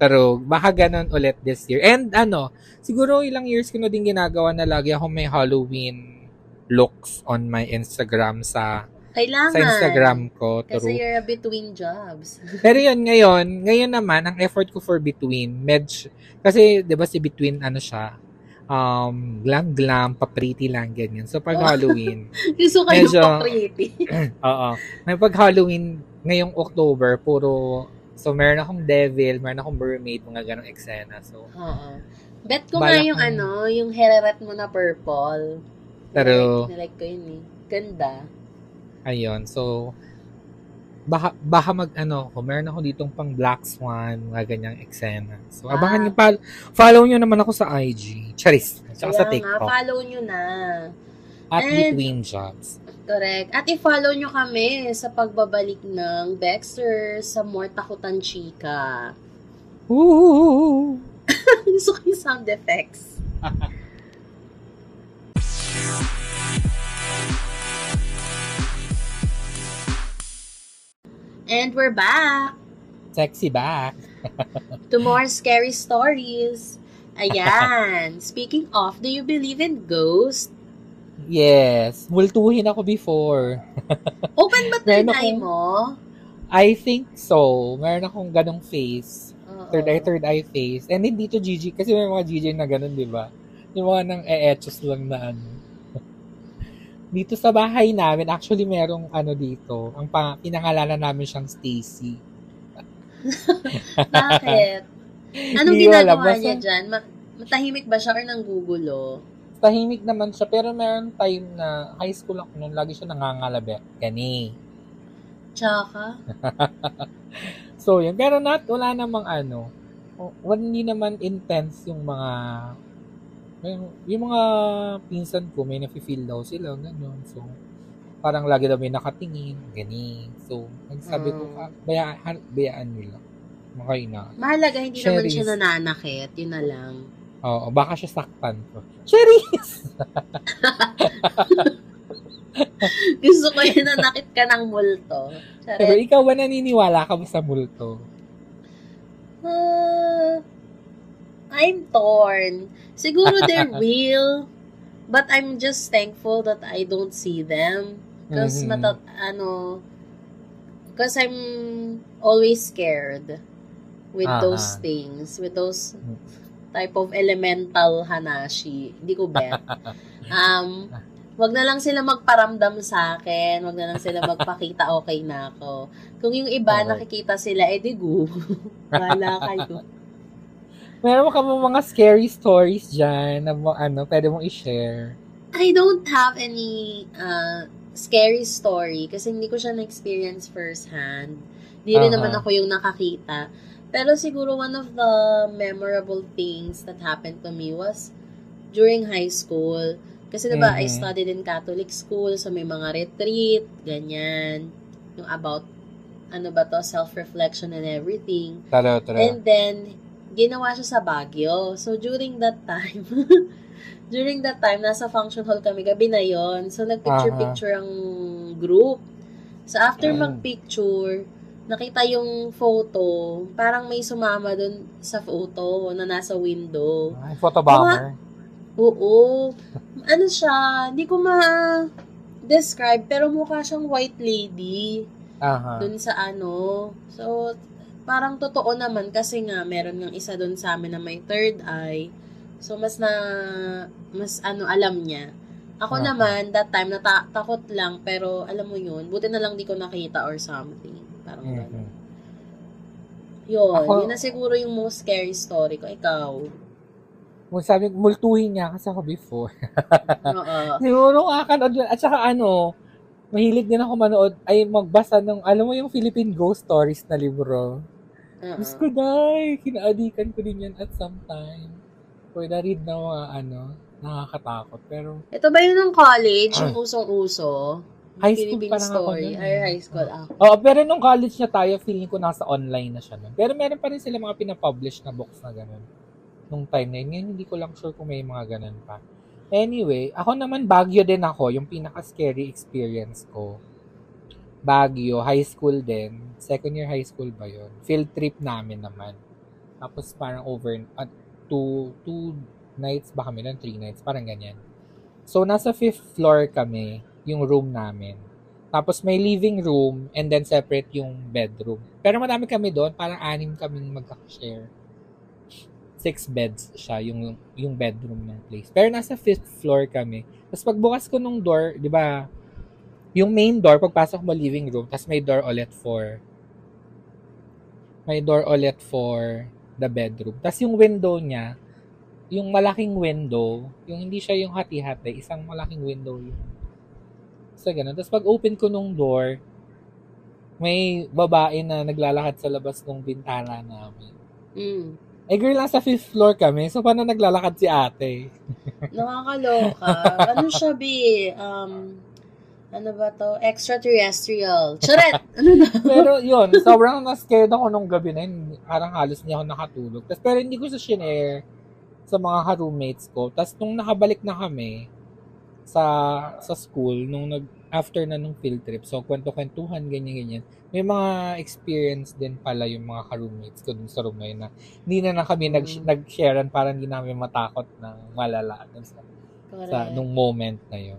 pero baka ganun ulit this year. And ano, siguro ilang years ko na din ginagawa na lagi ako may Halloween looks on my Instagram sa Kailangan. sa Instagram ko. Kasi True. you're between jobs. Pero yun, ngayon, ngayon naman, ang effort ko for Between, medj, kasi, di ba si Between, ano siya, um, glam-glam, pa-pretty lang, ganyan. So, pag Oh. Halloween, Gusto kayo Medyo- pa pretty. oo, may pag Halloween, ngayong October, puro, so, meron akong devil, meron akong mermaid, mga ganong eksena. So, Oo. Bet ko nga yung ano, yung heraret mo na purple. Pero- Nilike, nilike ko yun eh. Ganda. Ayun. So, baka, baka mag, ano, kung meron ako ditong pang Black Swan, mga ganyang eksena. So, Ah. abangan pal- follow niyo naman ako sa IG. Charis. Tsaka sa Kaya nga, TikTok. follow nyo na. At And- Between Jobs. Correct. At i-follow nyo kami sa pagbabalik ng Baxter sa More Takutan Chika. Woo! Gusto ko yung sound effects. And we're back Sexy back. to more scary stories. Ayan. Speaking of, do you believe in ghosts? Yes. Multuhin ako before. Open ba akong- mo? I think so. Meron akong ganong face. Oo. Third eye, third eye face. And hindi to GG. Kasi may mga GG na ganon, di ba? Yung mga nang e-etchos lang na ano. Dito sa bahay namin, actually merong ano dito. Ang pa, pinangalanan namin siyang Stacy. Bakit? Anong alam. ginagawa niya dyan? Ma- matahimik ba siya or nanggugulo? Tahimik naman siya, pero meron time na high school ako noon, lagi siya nangangalabi. Gani. Tsaka? So, yun. Pero not, wala namang ano. hindi naman intense yung mga yung, yung mga pinsan ko, may nafe-feel daw sila, gano'n. So, parang lagi daw may nakatingin, gani. So, nagsabi ko, Mm. ah, bayaan, bayaan nyo lang. Makay na. Mahalaga, hindi naman Cherries. siya nananakit. Yun na lang. Oo, baka siya saktan ko. Cherries! Gusto ko yun nanakit ka ng multo. Pero Charet. ikaw ba naniniwala ka ba sa multo? Ah, I'm torn. Siguro they're real. But I'm just thankful that I don't see them. Because, Mhm. mata- ano, because I'm always scared with Ah, those ah. things, with those type of elemental hanashi. Hindi ko bet. um, Wag na lang sila magparamdam sa akin. Wag na lang sila magpakita okay na ako. Kung yung iba Okay. nakikita sila, eh di go. Wala kayo. Meron ka mo mga scary stories dyan na mo, ano, pwede mong i-share. I don't have any uh, scary story kasi hindi ko siya na-experience firsthand. Hindi rin Aha. naman ako yung nakakita. Pero siguro one of the memorable things that happened to me was during high school. Kasi diba, I Mhm. studied in Catholic school, so may mga retreat, ganyan. Yung about, ano ba to, self-reflection and everything. Tara, tara. And then, ginawa siya sa Baguio. So, during that time, during that time, nasa function hall kami, gabi na yon So, nagpicture-picture ang group. So, after Mm. magpicture, nakita yung photo, parang may sumama dun sa photo na nasa window. Ay, photobomber. Oo. Ano siya, hindi ko ma-describe, pero mukha siyang white lady Aha. dun sa ano. So, parang totoo naman kasi nga meron ng isa dun sa amin na may third eye. So, mas na, mas ano, alam niya. Ako Aha. naman, that time, natakot lang, pero alam mo yun, buti na lang di ko nakita or something. Parang gano'n. Mhm. Yun, Ako- yun na siguro yung most scary story ko. Ikaw. Kung sabi, multuhin niya kasi ako before. Oo. Siguro kakanood yun. At saka ano, mahilig din ako manood, ay magbasa ng, alam mo yung Philippine Ghost Stories na libro. Oo. Diyos ko, day, kinaadikan ko din yan at some time. Kung na-read na mga ano, nakakatakot. Pero, Ito ba yun ng college, yung usong-uso? High school Philippine pa lang ako nun Ay, eh. high school ako. Oo, pero nung college na tayo, feeling ko nasa online na siya nun. Pero meron pa rin sila mga pinapublish na books na ganun. Nung time na yun. Ngayon, hindi ko lang sure kung may mga ganun pa. Anyway, ako naman Baguio din ako, yung pinaka-scary experience ko. Baguio, high school din. Second year high school ba yun? Field trip namin naman. Tapos parang over, at two, two nights ba kami nun? Three nights, parang ganyan. So, nasa fifth floor kami, yung room namin. Tapos may living room and then separate yung bedroom. Pero madami kami doon, parang anim kaming magka-share. Six beds siya, yung, yung bedroom ng place. Pero nasa fifth floor kami. Tapos pagbukas ko nung door, di ba, yung main door, pagpasok mo living room, tapos may door ulit for, may door ulit for the bedroom. Tapos yung window niya, yung malaking window, yung hindi siya yung hati-hati, isang malaking window yung So, ganun. Tapos pag open ko nung door, may babae na naglalakad sa labas ng bintana namin. Mm. Eh girl, nasa fifth floor kami. So, paano naglalakad si ate? Nakakaloka. ano siya, B? Um, ano ba to? Extraterrestrial. Charet! Ano na? Pero yun, sobrang na-scared ako nung gabi na yun. Parang halos hindi ako nakatulog. Tapos, pero hindi ko sa shinare sa mga roommates ko. Tapos nung nakabalik na kami sa sa school, nung nag after na nung field trip, so kwento-kwentuhan, ganyan-ganyan, may mga experience din pala yung mga ka-roommates ko dun sa room na yun na hindi na na kami nag, Mm. nag-sharean para hindi namin matakot ng malala dun sa, sa nung moment na yun.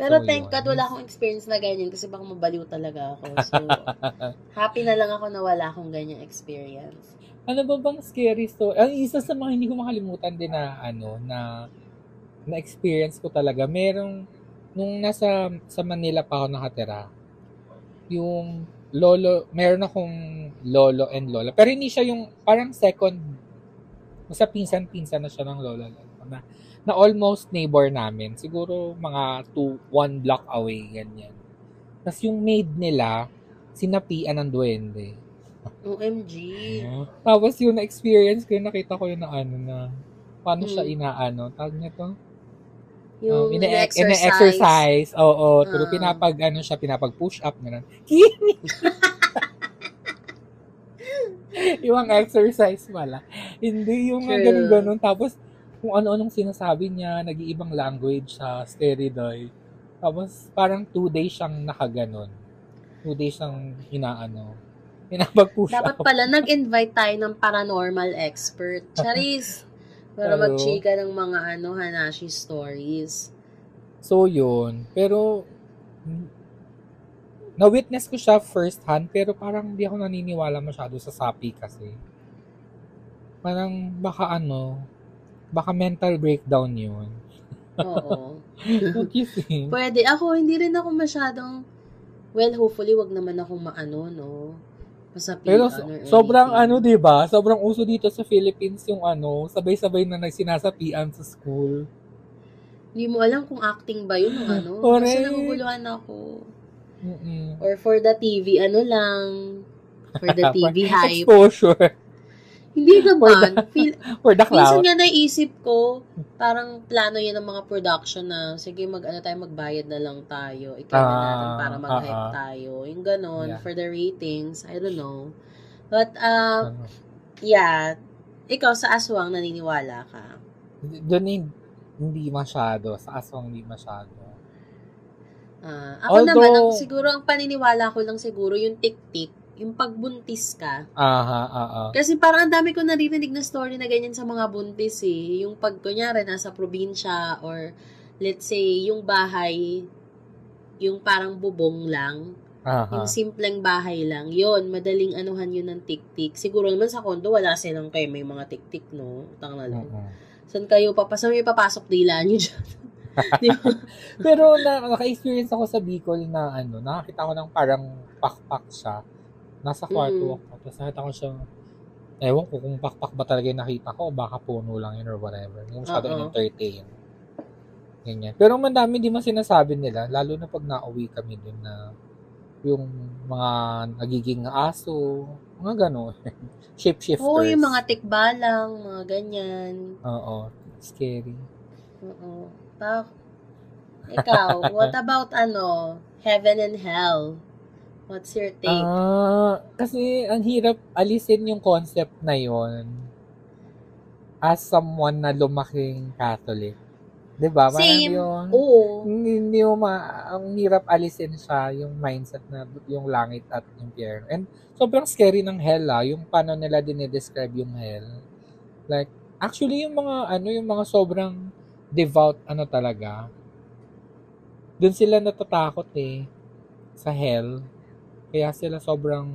Pero So, thank. God wala akong experience na ganyan kasi baka mabaliw talaga ako. So, happy na lang ako na wala akong ganyang experience. Ano ba bang scary story? Ang isa sa mga hindi ko makalimutan din na ano na na experience ko talaga. Merong nung nasa sa Manila pa ako nakatira. Yung lolo, meron akong lolo and lola. Pero hindi siya yung parang second sa pinsan-pinsan na siya ng lola na, na almost neighbor namin. Siguro mga two, one block away, ganyan. Tapos yung maid nila, sinapian ng duwende. OMG. Tapos yung na-experience ko, yung nakita ko yun na ano na, paano siya Mm. inaano, tawag niya to? Yung Um, ina- exercise. ina-exercise. Oo, pero Ah. pinapag, ano siya, pinapag-push up, gano'n. Kini! yung exercise pala. Hindi, yung mga ganun-ganun. Tapos, kung ano-anong sinasabi niya, nag-iibang language sa steroid. Tapos, parang two days siyang nakaganon. Two days siyang inaano. Pinapag-push Dapat up. pala nag-invite tayo ng paranormal expert. Charis. Para Pero- mag-chika ng mga ano, Hanashi stories. So, yun. Pero, na-witness ko siya first hand, pero parang hindi ako naniniwala masyado sa sapi kasi. Parang baka ano, baka mental breakdown yun. Oo. Think? Pwede. Ako, hindi rin ako masyadong, well, hopefully, wag naman akong maano, no? Masapian Pero so- anything. sobrang ano, 'di ba? Sobrang uso dito sa Philippines yung ano, sabay-sabay na nagsinasapian sa school. Hindi mo alam kung acting ba yun o ano. Kasi Correct. naguguluhan ako. Mm-mm. Or for the TV, ano lang. For the TV hype. Exposure Hindi naman. Feel, for the minsan cloud. nga naisip ko, parang plano yun ng mga production na, sige, mag, ano tayo, magbayad na lang tayo. Ikaw na natin Ah, para mag-hype ah, ah. tayo. Yung ganon, Yeah. for the ratings. I don't know. But, uh, Ano, yeah. Ikaw, sa aswang, naniniwala ka. Doon hin- hindi masyado. Sa aswang hindi masyado. Ah, ako Although- naman, ang, siguro, ang paniniwala ko lang siguro, yung tik-tik, yung pagbuntis ka. Aha, aha. Kasi parang ang dami ko naririnig na story na ganyan sa mga buntis eh. Yung pag, kunyari, nasa probinsya or let's say, yung bahay, yung parang bubong lang, Aha. yung simpleng bahay lang, yon madaling anuhan yun ng tik-tik. Siguro naman sa kondo, wala silang kayo, may mga tik-tik, no? Tang na lang. Mm-mm. Saan kayo papasok? May papasok dila nyo dyan? Pero na, naka-experience ako sa Bicol na ano, nakakita ko ng parang pakpak siya. Nasa kwarto Mm. ako. Tapos nakita ko siya, ewan ko kung pakpak ba talaga yung nakita ko o baka puno lang yun or whatever. Yung masyado Oo. in-entertain. Ganyan. Pero mandami di man sinasabi nila, lalo na pag nauwi kami dun na yung mga nagiging aso, mga gano'n. Shapeshifters. Oo, yung mga tikbalang, mga ganyan. Oo. Scary. Oo. Pa, ikaw, what about ano, heaven and hell? What's your take? Ah, kasi ang hirap alisin yung concept na yon as someone na lumaking Catholic. 'Di ba? Same. yun. Oo. Hindi, mo ma, ang hirap alisin siya yung mindset na yung langit at impyerno. And sobrang scary ng hell ah, yung paano nila dinidescribe yung hell. Like, actually yung mga ano, yung mga sobrang devout ano talaga, dun sila natatakot eh sa hell. Kaya sila sobrang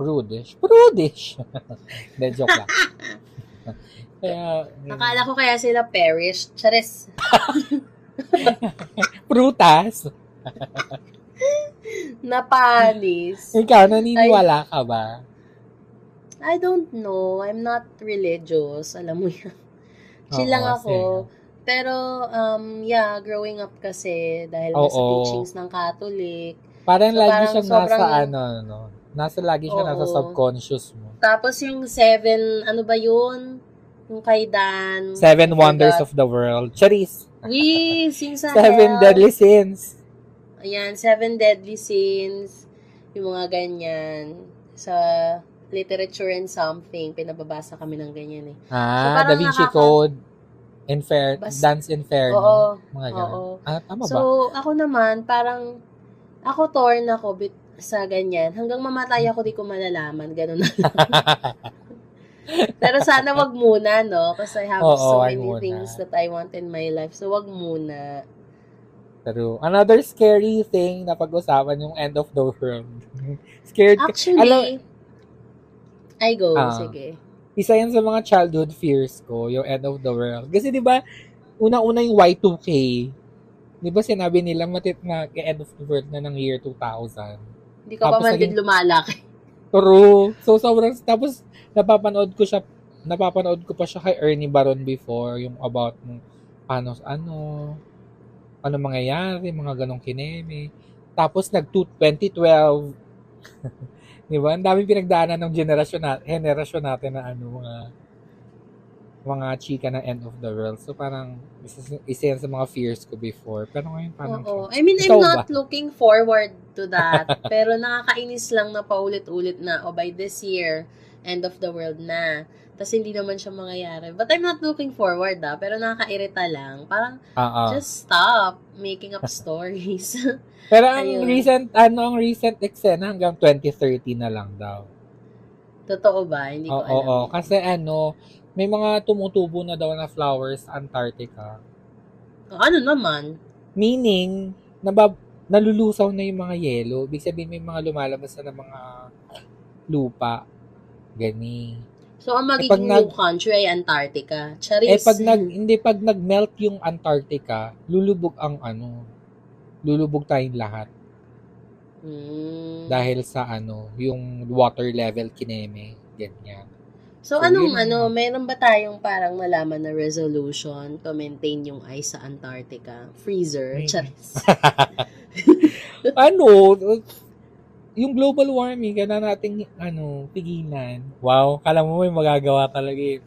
prudish. Prudish! Hindi, joke lang. Kaya, Akala ko kaya sila perished. Charis. prutas. Napanis. Ikaw, naniniwala ka ba? I don't know. I'm not religious. Alam mo yan. Chill lang ako. same. Pero, um, yeah, growing up kasi, dahil Oo. nasa teachings ng Catholic. Parang So, lagi parang siyang sobrang- nasa ano, no? Nasa lagi siya nasa subconscious mo. Tapos yung seven, ano ba yun? Yung kay Dan. Seven wonders forgot. of the world. Charis! Yung sa Seven hell. deadly sins. Ayan, seven deadly sins. Yung mga ganyan. Sa literature and something, pinababasa kami ng ganyan eh. Ah, parang Da Vinci nakaka- Code. Infer Bas- Dance Inferno. Oo. Mga ganun. Oo. Ah, tama ba? So, ako naman, parang, ako torn ako bit, sa ganyan. Hanggang mamatay ako, di ko malalaman. Ganun na lang. Pero sana wag muna, no? Kasi I have Oo, so wag many muna. things that I want in my life. So, wag muna. Pero, another scary thing na pag-usapan yung end of the world. Scared ka. Actually, Alam- I go. Ah. sige. isa yan sa mga childhood fears ko, yung end of the world. Kasi 'di ba, una-una yung Y2K. 'Di ba sinabi nila matit na end of the world na ng year 2000. Hindi ka pa Tapos man naging- din lumalaki. True. So sobrang tapos napapanood ko siya napapanood ko pa siya kay Ernie Baron before yung about ng paano ano ano mangyayari, mga ganong kineme. Tapos nag 2012 Di ba? Ang daming pinagdaanan ng generasyon natin, generasyon natin na ano, mga mga chika na end of the world. So parang isa, isa yan sa mga fears ko before. Pero ngayon parang Oo. I mean, Ikaw I'm not ba? looking forward to that. pero nakakainis lang na paulit-ulit na, oh, by this year, end of the world na. Tapos hindi naman siya mangyayari. But I'm not looking forward, ah. Pero nakakairita lang. Parang, Ah, ah. just stop making up stories. Pero ang ayun. recent, ano, ang recent eksena hanggang 2030 na lang daw. Totoo ba? Hindi ko alam. oo. Kasi ano, may mga tumutubo na daw na flowers sa Antarctica. Oh, ano naman? Meaning, nabab nalulusaw na yung mga yelo. Ibig sabihin may mga lumalabas na ng mga lupa. Gani. So, ang pag magiging nag- new country ay Antarctica. Charis. Eh pag nag hindi pag nag-melt yung Antarctica, lulubog ang ano, lulubog tayong lahat Hmm. dahil sa ano, yung water level kineme, ganyan. So, So, anong yun. ano, meron ba tayong parang nalaman na resolution to maintain yung ice sa Antarctica? Freezer? Charis. ano, yung global warming, kaya nating ano, pigilan. Wow, kala mo may magagawa talaga eh.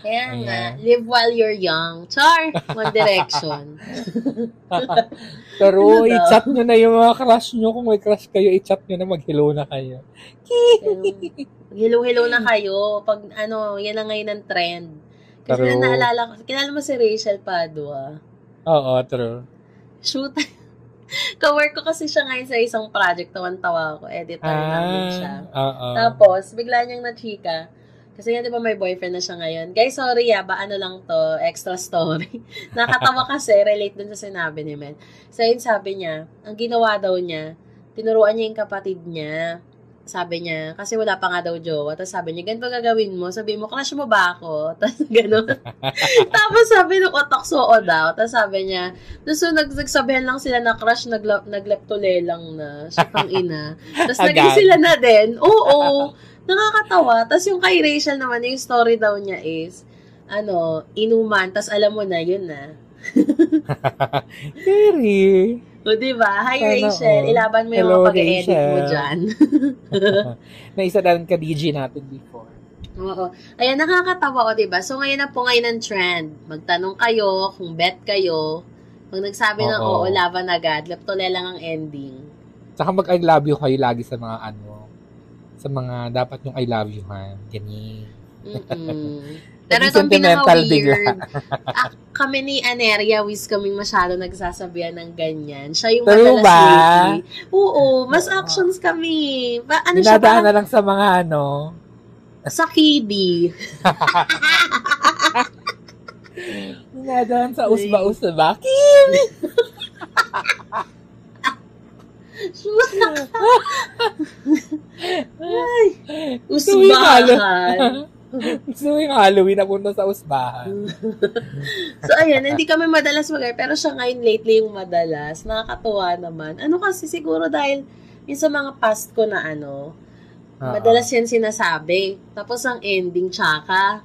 Kaya Ayan. nga, live while you're young. Char! One Direction. Pero Ano i-chat nyo na yung mga crush nyo. Kung may crush kayo, i-chat nyo na mag-hello na kayo. Hello-hello na kayo. Pag ano, yan na ngayon ang trend. Kasi True. na naalala ko, kilala mo si Rachel Padua. Oo, true. Shoot. Kawork ko kasi siya ngayon sa isang project. Tawan-tawa ako. Editor namin siya. Ah, oo. Tapos, bigla niyang na-chika. Kasi nga, di ba, may boyfriend na siya ngayon. Guys, sorry ah, ba, ano lang to, extra story. Nakatawa kasi, relate dun sa sinabi ni Mel. So, yun sabi niya, ang ginawa daw niya, tinuruan niya yung kapatid niya. Sabi niya, kasi wala pa nga daw jowa. Tapos sabi niya, ganito gagawin mo. Sabi mo, crush mo ba ako? Tapos gano'n. Tapos sabi ng otak soo daw. Tapos sabi niya, tapos so, nag nagsabihan lang sila na crush, nagla- nagleptole lang na. Siya pang ina. Tapos naging sila na din. Oo. Nakakatawa. Tapos yung kay Rachel naman, yung story daw niya is, ano, inuman, tapos alam mo na, yun na. Very. O, di ba? Hi, Sana Rachel. all. Ilaban mo yung Hello, mga pag-edit mo Rachel. dyan. na isa na ka DJ natin before. Oo. Ayan, nakakatawa o, diba? So, ngayon na po ngayon ang trend. Magtanong kayo, kung bet kayo, pag nagsabi ng Oo. oo, laban agad, leptole lang ang ending. Tsaka mag-I love you kayo lagi sa mga ano, sa mga dapat yung I love you ha. Ganyan. Pero itong pinaka-weird, ah, kami ni Aneria, wis kaming masyado nagsasabihan ng ganyan. Siya yung True madalas ba? lately. Oo, mas actions kami. Ba, ano siya, Dinadaan na lang sa mga ano, sa kiddie. dinadaan sa usba-usba. Shoot na ka. Ay, usbahan. Gusto yung Halloween na punta sa usbahan. So, ayan, hindi kami madalas mag pero siya ngayon lately yung madalas. Nakakatuwa naman. Ano kasi siguro dahil yung sa mga past ko na ano, Oo. madalas yan sinasabi. Tapos ang ending, tsaka.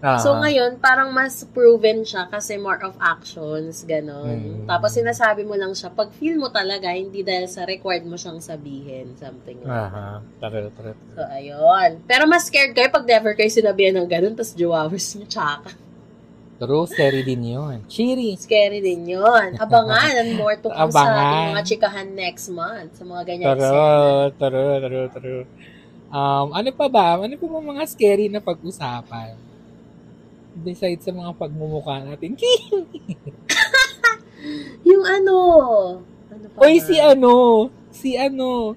So ngayon, parang mas proven siya kasi more of actions, ganon. Mm. Tapos sinasabi mo lang siya, pag feel mo talaga, hindi dahil sa required mo siyang sabihin, something like that. Aha. Tara, tara. So, ayun. Pero mas scared kayo pag never kayo sinabihan ng ganun, tapos jowers niyo, tsaka. True, scary din yun. Cheery. Scary din yun. Abangan and more to come sa Abangan. ating mga chikahan next month. Sa mga ganyan. Taro, taro, taro, taro. Um, ano pa ba? Ano pa mga scary na pag-usapan? Besides sa mga pagmumukha natin. Yung ano, ano pa Oy, si ano? Si ano?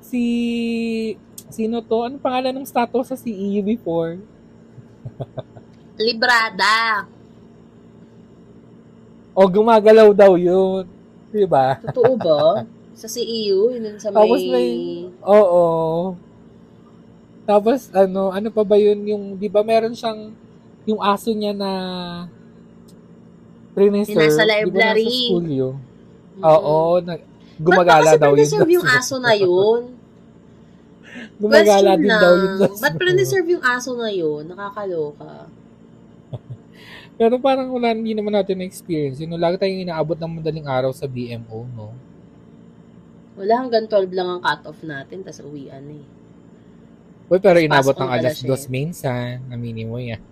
Si... Sino to? Ano pangalan ng status sa CEU before? Librada. O, gumagalaw daw yun. Diba? Totoo ba? sa CEU, yun sa may... Tapos may- Oo. Tapos, ano, ano pa ba yun? Yung, di ba meron siyang, yung aso niya na Preneser. Yung nasa Di ba library. nasa school yun? Mm. Oo. Na, gumagala Ba't daw yun. preserve yung aso na yun? gumagala Question din lang. daw yun. Ba't school. preserve yung aso na yun? Nakakaloka. Pero parang wala, hindi naman natin na-experience. Yun, lagi tayong inaabot ng madaling araw sa BMO, no? Wala hanggang 12 lang ang cut-off natin, tas uwian eh. Uy, pero ang ng alas alas dos eh. minsan. Aminin mo yan.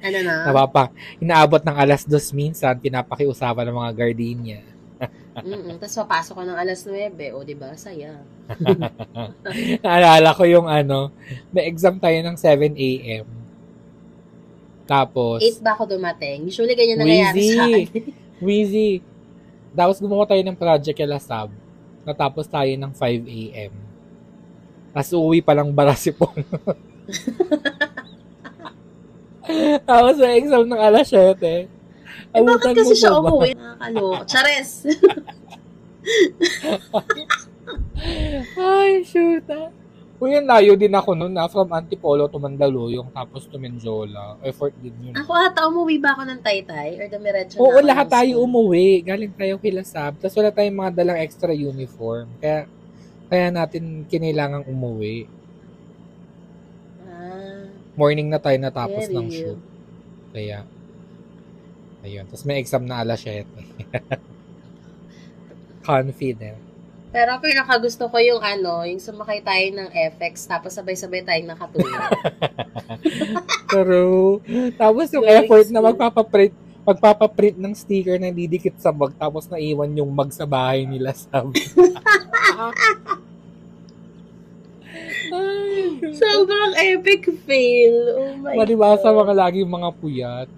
Ano na? Napapa, inaabot ng alas dos minsan, pinapakiusapan ng mga gardenia. Mm Tapos papasok ko ng alas 9. O, di ba? Saya. Naalala ko yung ano, may exam tayo ng 7 a.m. Tapos, 8 ba ako dumating? Usually, ganyan nangyayari sa akin. Wheezy. Tapos gumawa tayo ng project kay Lasab. Natapos tayo ng 5 a.m. Tapos uuwi pa lang Barasipon. Tapos may exam ng alas 7. Eh, bakit kasi siya umuwi? Nakakaloka. Chares! Ay, shoot ah. Uy, yun, layo din ako nun na from Antipolo to Mandaluyong tapos to Menjola. Effort din yun. Ako ata, umuwi ba ako ng Taytay? Or dumiretso na Oo, ako lahat tayo umuwi. Galing tayo kila Sab. Tapos wala tayong mga dalang extra uniform. Kaya, kaya natin kinailangang umuwi. Ah, Morning na tayo natapos ng shoot. Kaya, ayun. Tapos may exam na alas 7. Confident. pero pinakagusto ko yung ano, yung sumakay tayo ng FX, tapos sabay-sabay tayong nakatulog. Pero, tapos yung Very effort na smooth. magpapaprint, magpapaprint ng sticker na didikit sa bag, tapos naiwan yung mag sa bahay nila sa Ay, Sobrang epic fail. Oh my Maribasa God. mga laging mga puyat.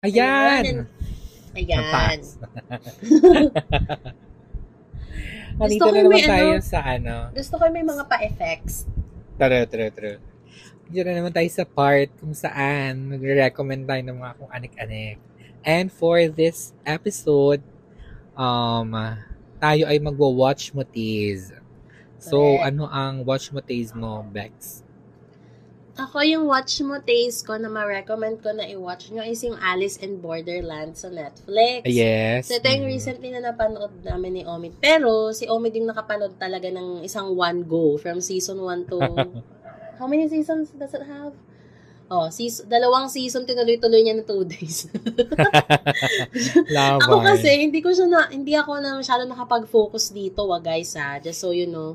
Ayan! Ayan. Gusto Nandito ko na naman tayo ano- sa ano. Gusto ko may mga pa-effects. Tara, tara, tara. Dito na naman tayo sa part kung saan nagre-recommend tayo ng mga kung anik-anik. And for this episode, um, tayo ay magwa-watch mo tease. So, Correct. ano ang watch mo tease mo, Bex? Ako yung watch mo taste ko na ma-recommend ko na i-watch nyo is yung Alice in Borderland sa Netflix. Yes. So, ito yung Mm. recently na napanood namin ni Omid. Pero, si Omid yung nakapanood talaga ng isang one go from season 1 to... How many seasons does it have? Oh, season, dalawang season tinuloy-tuloy niya na two days. Ako kasi, hindi ko siya na, hindi ako na masyado nakapag-focus dito, wa guys ha. Just so you know.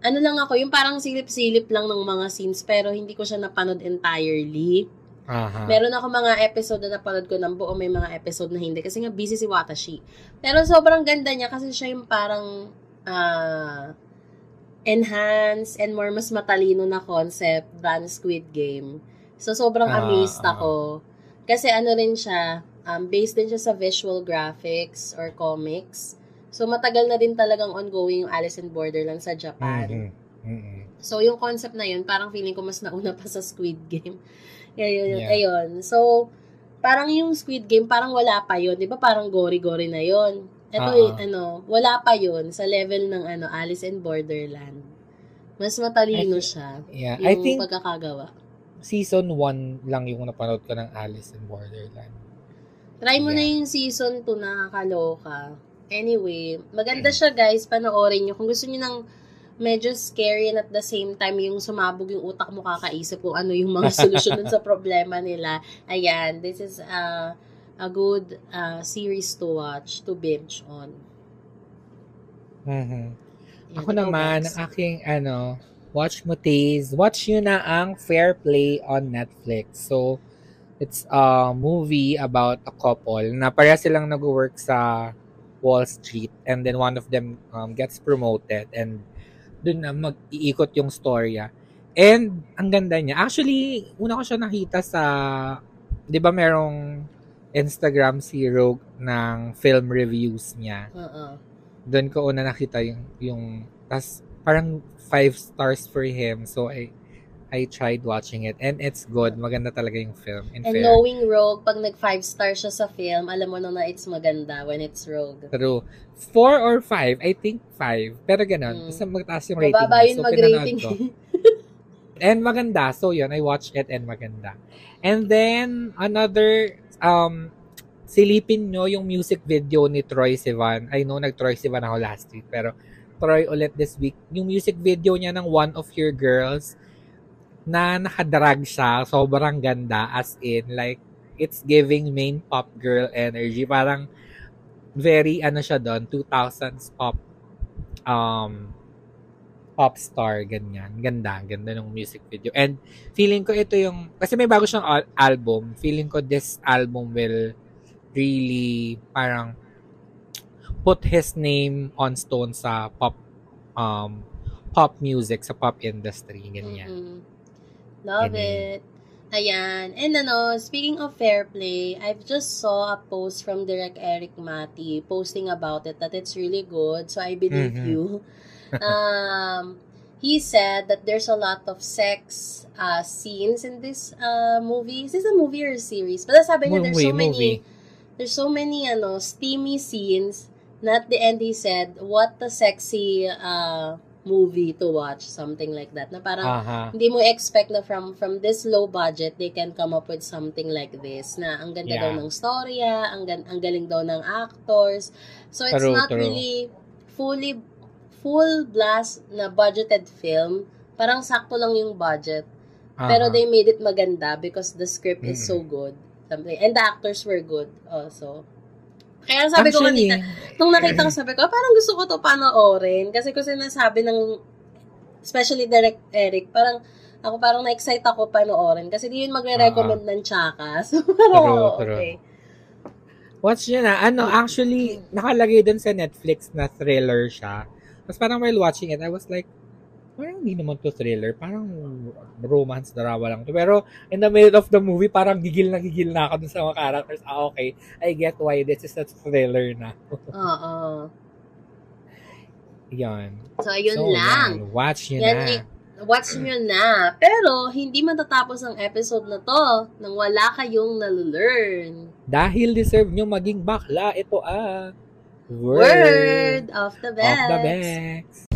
Ano lang ako, yung parang silip-silip lang ng mga scenes, pero hindi ko siya napanood entirely. Aha. Meron ako mga episode na napanood ko ng buo, may mga episode na hindi. Kasi nga busy si Watashi. Pero sobrang ganda niya kasi siya yung parang ah enhanced and more mas matalino na concept than Squid Game. So sobrang Ah, amazed ah. ako. Kasi ano rin siya, um, based din siya sa visual graphics or comics. So matagal na din talagang ongoing yung Alice in Borderland sa Japan. Mhm. Mhm. So, yung concept na yun, parang feeling ko mas nauna pa sa Squid Game. Ayun, Yeah. ayun. So, parang yung Squid Game, parang wala pa yun. Di ba parang gory-gory na yun? Ito, Oo. eh, ano, wala pa yun sa level ng ano Alice in Borderland. Mas matalino I thi- siya. Yeah. Yung I think pagkakagawa. season 1 lang yung napanood ko ng Alice in Borderland. Try mo na Yeah. yung season 2, nakakaloka. Anyway, maganda siya guys, panoorin nyo. Kung gusto nyo ng medyo scary and at the same time yung sumabog yung utak mo kakaisip kung ano yung mga solusyon dun sa problema nila. Ayan, this is a, a good uh, series to watch, to binge on. Mhm. Yan, Ako naman, ang aking ano, watch mo taste. Watch nyo na ang Fair Play on Netflix. So, it's a movie about a couple na pareha silang nag-work sa Wall Street and then one of them um, gets promoted and dun na mag-iikot yung storya. And ang ganda niya. Actually, una ko siya nakita sa 'di ba merong Instagram si Rogue ng film reviews niya Oo. doon ko una nakita yung yung tas parang five stars for him so I I tried watching it and it's good. Maganda talaga yung film in And fair. knowing Rogue, pag nag 5 star siya sa film, alam mo na na it's maganda when it's Rogue. true. Four or five? I think five. Pero ganun Mm. basta magtaas yung rating Mababa yun so mag-rating. ko. And maganda. So yun I watched it and maganda. And then another um silipin nyo yung music video ni Troy Sivan. I know nag Troy Sivan ako last week pero Troy ulit this week. Yung music video niya ng One of Your Girls na nakadrag siya sobrang ganda as in like it's giving main pop girl energy. Parang very ano siya doon 2000s pop um pop star ganyan. Ganda ganda ng music video. And feeling ko ito yung kasi may bago siyang al- album feeling ko this album will really parang put his name on stone sa pop um pop music sa pop industry ganyan. Mhm. Love Ganun. it. Ayan. And ano, speaking of fair play, I've just saw a post from Direct Eric Mati posting about it that it's really good. So I believe Mhm. you. um, he said that there's a lot of sex uh, scenes in this uh, movie. Is this a movie or a series? But sabi niya, there's so movie. many there's so many, ano, steamy scenes na at the end he said, what a sexy uh, movie to watch, something like that. Na parang, Aha. hindi mo expect na from from this low budget they can come up with something like this na ang ganda Yeah. daw ng storya ang gan- ang galing daw ng actors so it's True, not true. really fully full blast na budgeted film parang sakto lang yung budget pero Aha. they made it maganda because the script is so good something and the actors were good also kaya sabi ko Actually, kanina nung nakita ko, sabi ko, ah, parang gusto ko to panoorin. Kasi kung sinasabi ng, especially Direct Eric, parang, ako parang na-excite ako panoorin. Kasi di yun magre-recommend ng tsaka. So, parang, True, oo, true. okay. Watch nyo na. Ano, actually, nakalagay dun sa Netflix na thriller siya. Tapos parang while watching it, I was like, parang hindi naman to thriller. Parang romance drama lang to. Pero in the middle of the movie, parang gigil na gigil na ako dun sa mga characters. Ah, okay. I get why this is a thriller na. Oo. Yan. So, ayun So, lang. yan. Watch nyo Yan, na. i- watch nyo na. Pero, hindi matatapos ang episode na to nang wala kayong nalulearn. Dahil deserve nyo maging bakla, ito ah. Word of the of best. the best.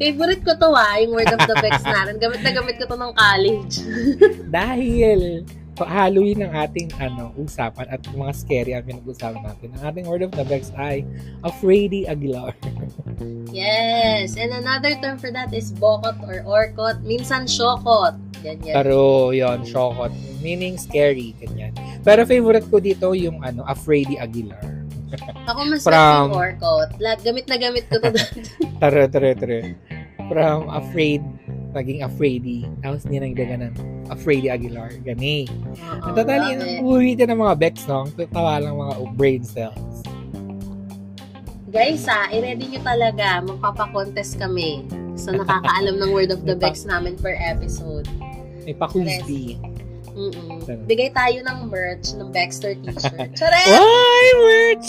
Favorite ko to ah, yung word of the Bex natin. Gamit na gamit ko to ng college. Dahil Halloween ang ating ano, usapan at mga scary ang pinag-usapan natin. Ang ating word of the Bex ay Afraidy Aguilar. yes. And another term for that is bokot or orkot. Minsan syokot. Ganyan. Pero yon shokot. Meaning scary, ganyan. Pero favorite ko dito yung ano, Afraidy Aguilar. Ako mas From- orkot. Lag, gamit na gamit ko to dati. Tara, tara, tara. From afraid, naging afraidy. Tapos ninagdagan ng Afraidy Aguilar. Gani. Oo, Totally, uwitin ng mga Bex, no? Tawa lang mga brain cells. Guys ah, i-ready nyo talaga. Magpapakontest kami. So, nakakaalam ng word of the Bex namin per episode. May pa-quiz. Mm-mm. Ganun. Bigay tayo ng merch ng Baxter t-shirt. Charet! Why, merch?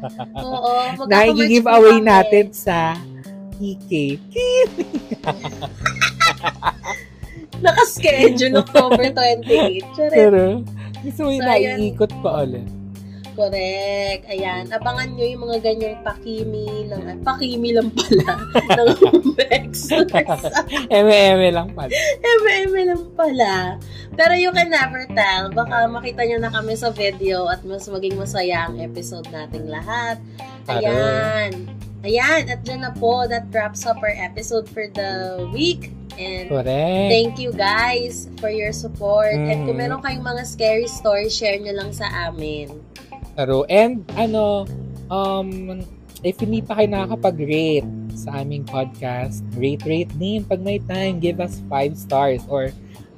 Oo. po away kami. natin sa PK. Naka-schedule October 28. Charet! Pero, gusto mo yung naiikot pa ulit. Correct. Ayan. Abangan nyo yung mga ganyang pakimi ng... Pakimi lang pala. ng Baxter. Eme-eme lang pala. MM lang pala. Pero you can never tell. Baka makita nyo na kami sa video at mas maging masaya ang episode nating lahat. Ayan. Ayan. At dyan na po. That wraps up our episode for the week. And Correct. thank you guys for your support. And kung Mm. meron kayong mga scary stories, share nyo lang sa amin. Pero, and ano, um, if hindi pa kayo nakakapag-rate sa aming podcast, rate, rate din. Pag may time, give us 5 stars or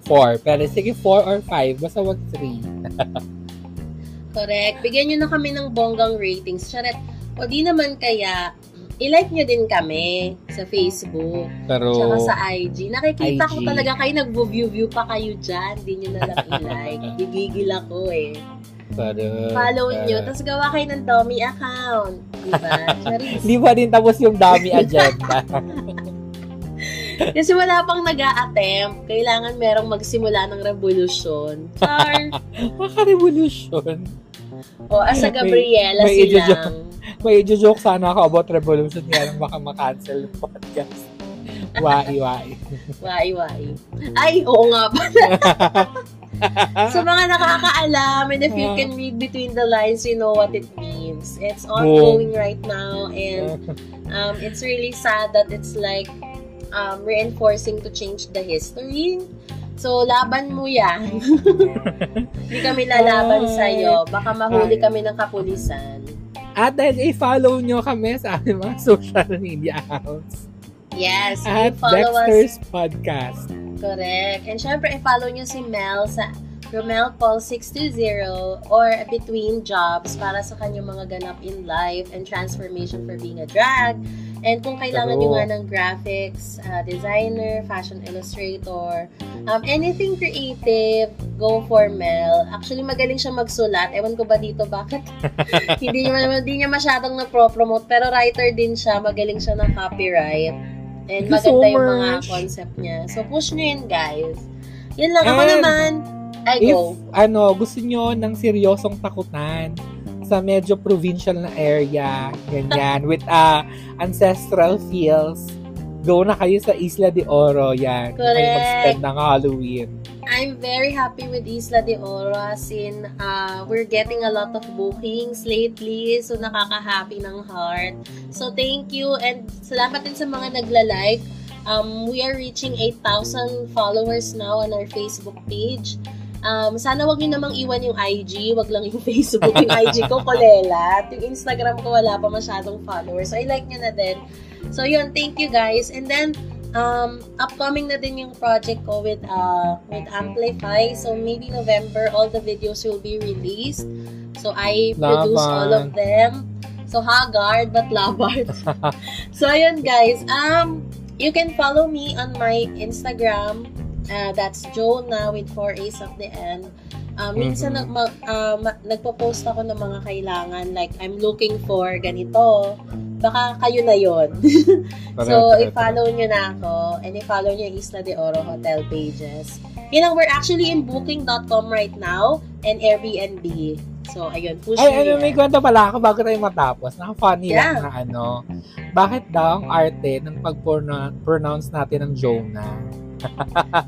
4. Pero sige, 4 or 5. Basta wag 3. Correct. Bigyan nyo na kami ng bonggang ratings. Charet. O di naman kaya, i-like nyo din kami sa Facebook. Pero, Tsaka sa IG. Nakikita ko IG. talaga kayo nag-view-view pa kayo dyan. Hindi nyo na lang i-like. Gigigil ako eh. Pero, Follow nyo. pero- Tapos gawa kayo ng dummy account. Diba? Hindi pa din tapos yung dami agenda. Kasi wala pang nag attempt Kailangan merong magsimula ng revolusyon. Char! Maka-revolution. O, asa May- Gabriela may silang. ijo-joke. May joke sana ako about revolution kaya lang baka makancel yung podcast. Wai, wai. Wai, wai. Ay, oo nga pala. Sa mga nakakaalam, and if you can read between the lines, you know what it means. It's ongoing right now, and um, it's really sad that it's like um, reinforcing to change the history. So, laban mo yan. Hindi kami lalaban Ay. sa'yo. Baka mahuli kami ng kapulisan. At then, i-follow nyo kami sa aming mga social media accounts. Yes, At follow us. Dexter's Podcast. Correct. And syempre, i-follow nyo si Mel sa Romel Paul 620 or Between Jobs para sa kanyang mga ganap in life and transformation for being a drag. And kung kailangan nyo nga ng graphics, uh, designer, fashion illustrator, um, anything creative, go for Mel. Actually, magaling siya magsulat. Ewan ko ba dito bakit hindi niya, hindi niya masyadong na-promote. Pero writer din siya. Magaling siya ng copyright. And Thank you so maganda yung mga concept niya. So, push nyo yun, guys. Yun lang. Ako And naman, I If, go. ano, gusto nyo ng seryosong takutan sa medyo provincial na area, ganyan, with uh, ancestral feels, go na kayo sa Isla de Oro, yan. Kung Kayo Correct. mag-spend ng Halloween. I'm very happy with Isla de Oro as in uh, we're getting a lot of bookings lately so nakaka-happy ng heart. So thank you and salamat din sa mga nagla-like. Um, we are reaching 8,000 followers now on our Facebook page. Um, sana wag niyo namang iwan yung IG, wag lang yung Facebook. Yung IG ko, kolelat. Yung Instagram ko, wala pa masyadong followers. So, I like nyo na din. So, yun, thank you guys. And then, um, upcoming na din yung project ko with, uh, with Amplify. So, maybe November, all the videos will be released. So, I produce Laban. all of them. So, Haggard, but Labard. so, ayun guys. Um, you can follow me on my Instagram. Uh, that's Jonah with four A's at the end. Uh, minsan Mhm. nag, uh, ma- nagpo-post ako ng mga kailangan. Like, I'm looking for ganito. Baka kayo na yon so, i-follow nyo na ako. And i-follow nyo yung Isla de Oro hotel pages. Yun lang, we're actually in booking.com right now and Airbnb. So, ayun, push Ay, ano, may kwento pala ako bago tayo matapos. Naka-funny Yeah. lang na ano, bakit daw ang arte ng pag-pronounce natin ng Jonah?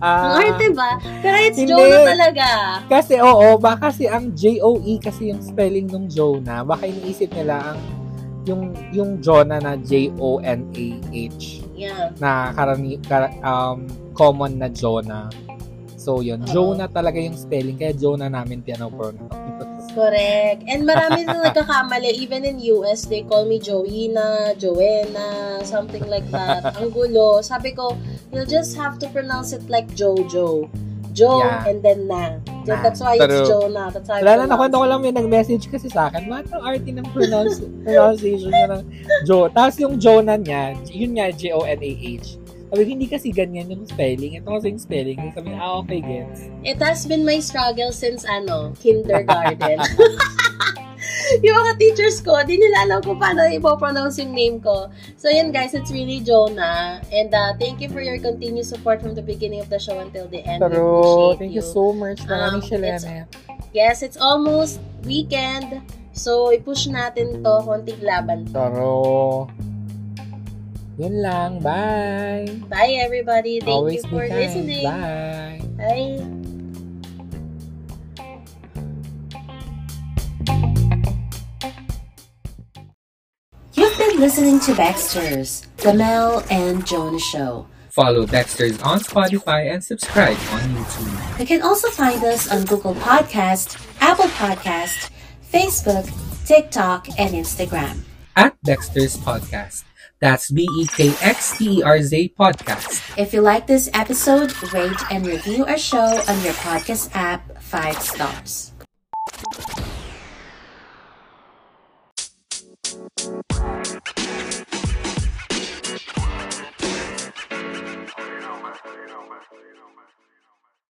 Ang arte ba? Pero it's Hindi. Jonah talaga. Kasi oo, baka kasi ang J-O-E kasi yung spelling ng Jonah. Baka iniisip nila ang yung yung Jonah na J-O-N-A-H Yeah. na karani kar, um, common na Jonah. So yun, Oo. Jonah talaga yung spelling kaya Jonah namin pinopronounce. Correct. And marami na nagkakamali. Even in US, they call me Joina, Joanna, something like that. Ang gulo. Sabi ko, you'll just have to pronounce it like Jojo. Jo Yeah. and then na. Na. That's why it's Pero, Jonah. That's how I Wala na, pronounce nakwento ko lang may nag-message kasi sa akin, bakit ang arte ng pronounce, pronunciation niya ng Jo. Tapos yung Jonah niya, yun nga, J-O-N-A-H. Sabi ko, hindi kasi ganyan yung spelling. Ito kasi yung spelling. Sabi niya, ah, okay, gets. It has been my struggle since ano, kindergarten. yung mga teachers ko, di nila alam kung paano ipopronounce yung name ko. So yun guys, it's really Jonah. And uh, thank you for your continued support from the beginning of the show until the end. Pero, thank you so much. Maraming Um, Shelene. Yes, it's almost weekend. So, i-push natin to konting laban. Pero, yun lang. Bye. Bye everybody. Thank Always you for be kind. listening. Bye. Bye. You've been listening to Baxter's, The Mel and Jonah Show. Follow Dexter's on Spotify and subscribe on YouTube. You can also find us on Google Podcast, Apple Podcast, Facebook, TikTok, and Instagram. At Dexter's Podcast. That's B E K X T E R Z podcast. If you like this episode, rate and review our show on your podcast app five stars.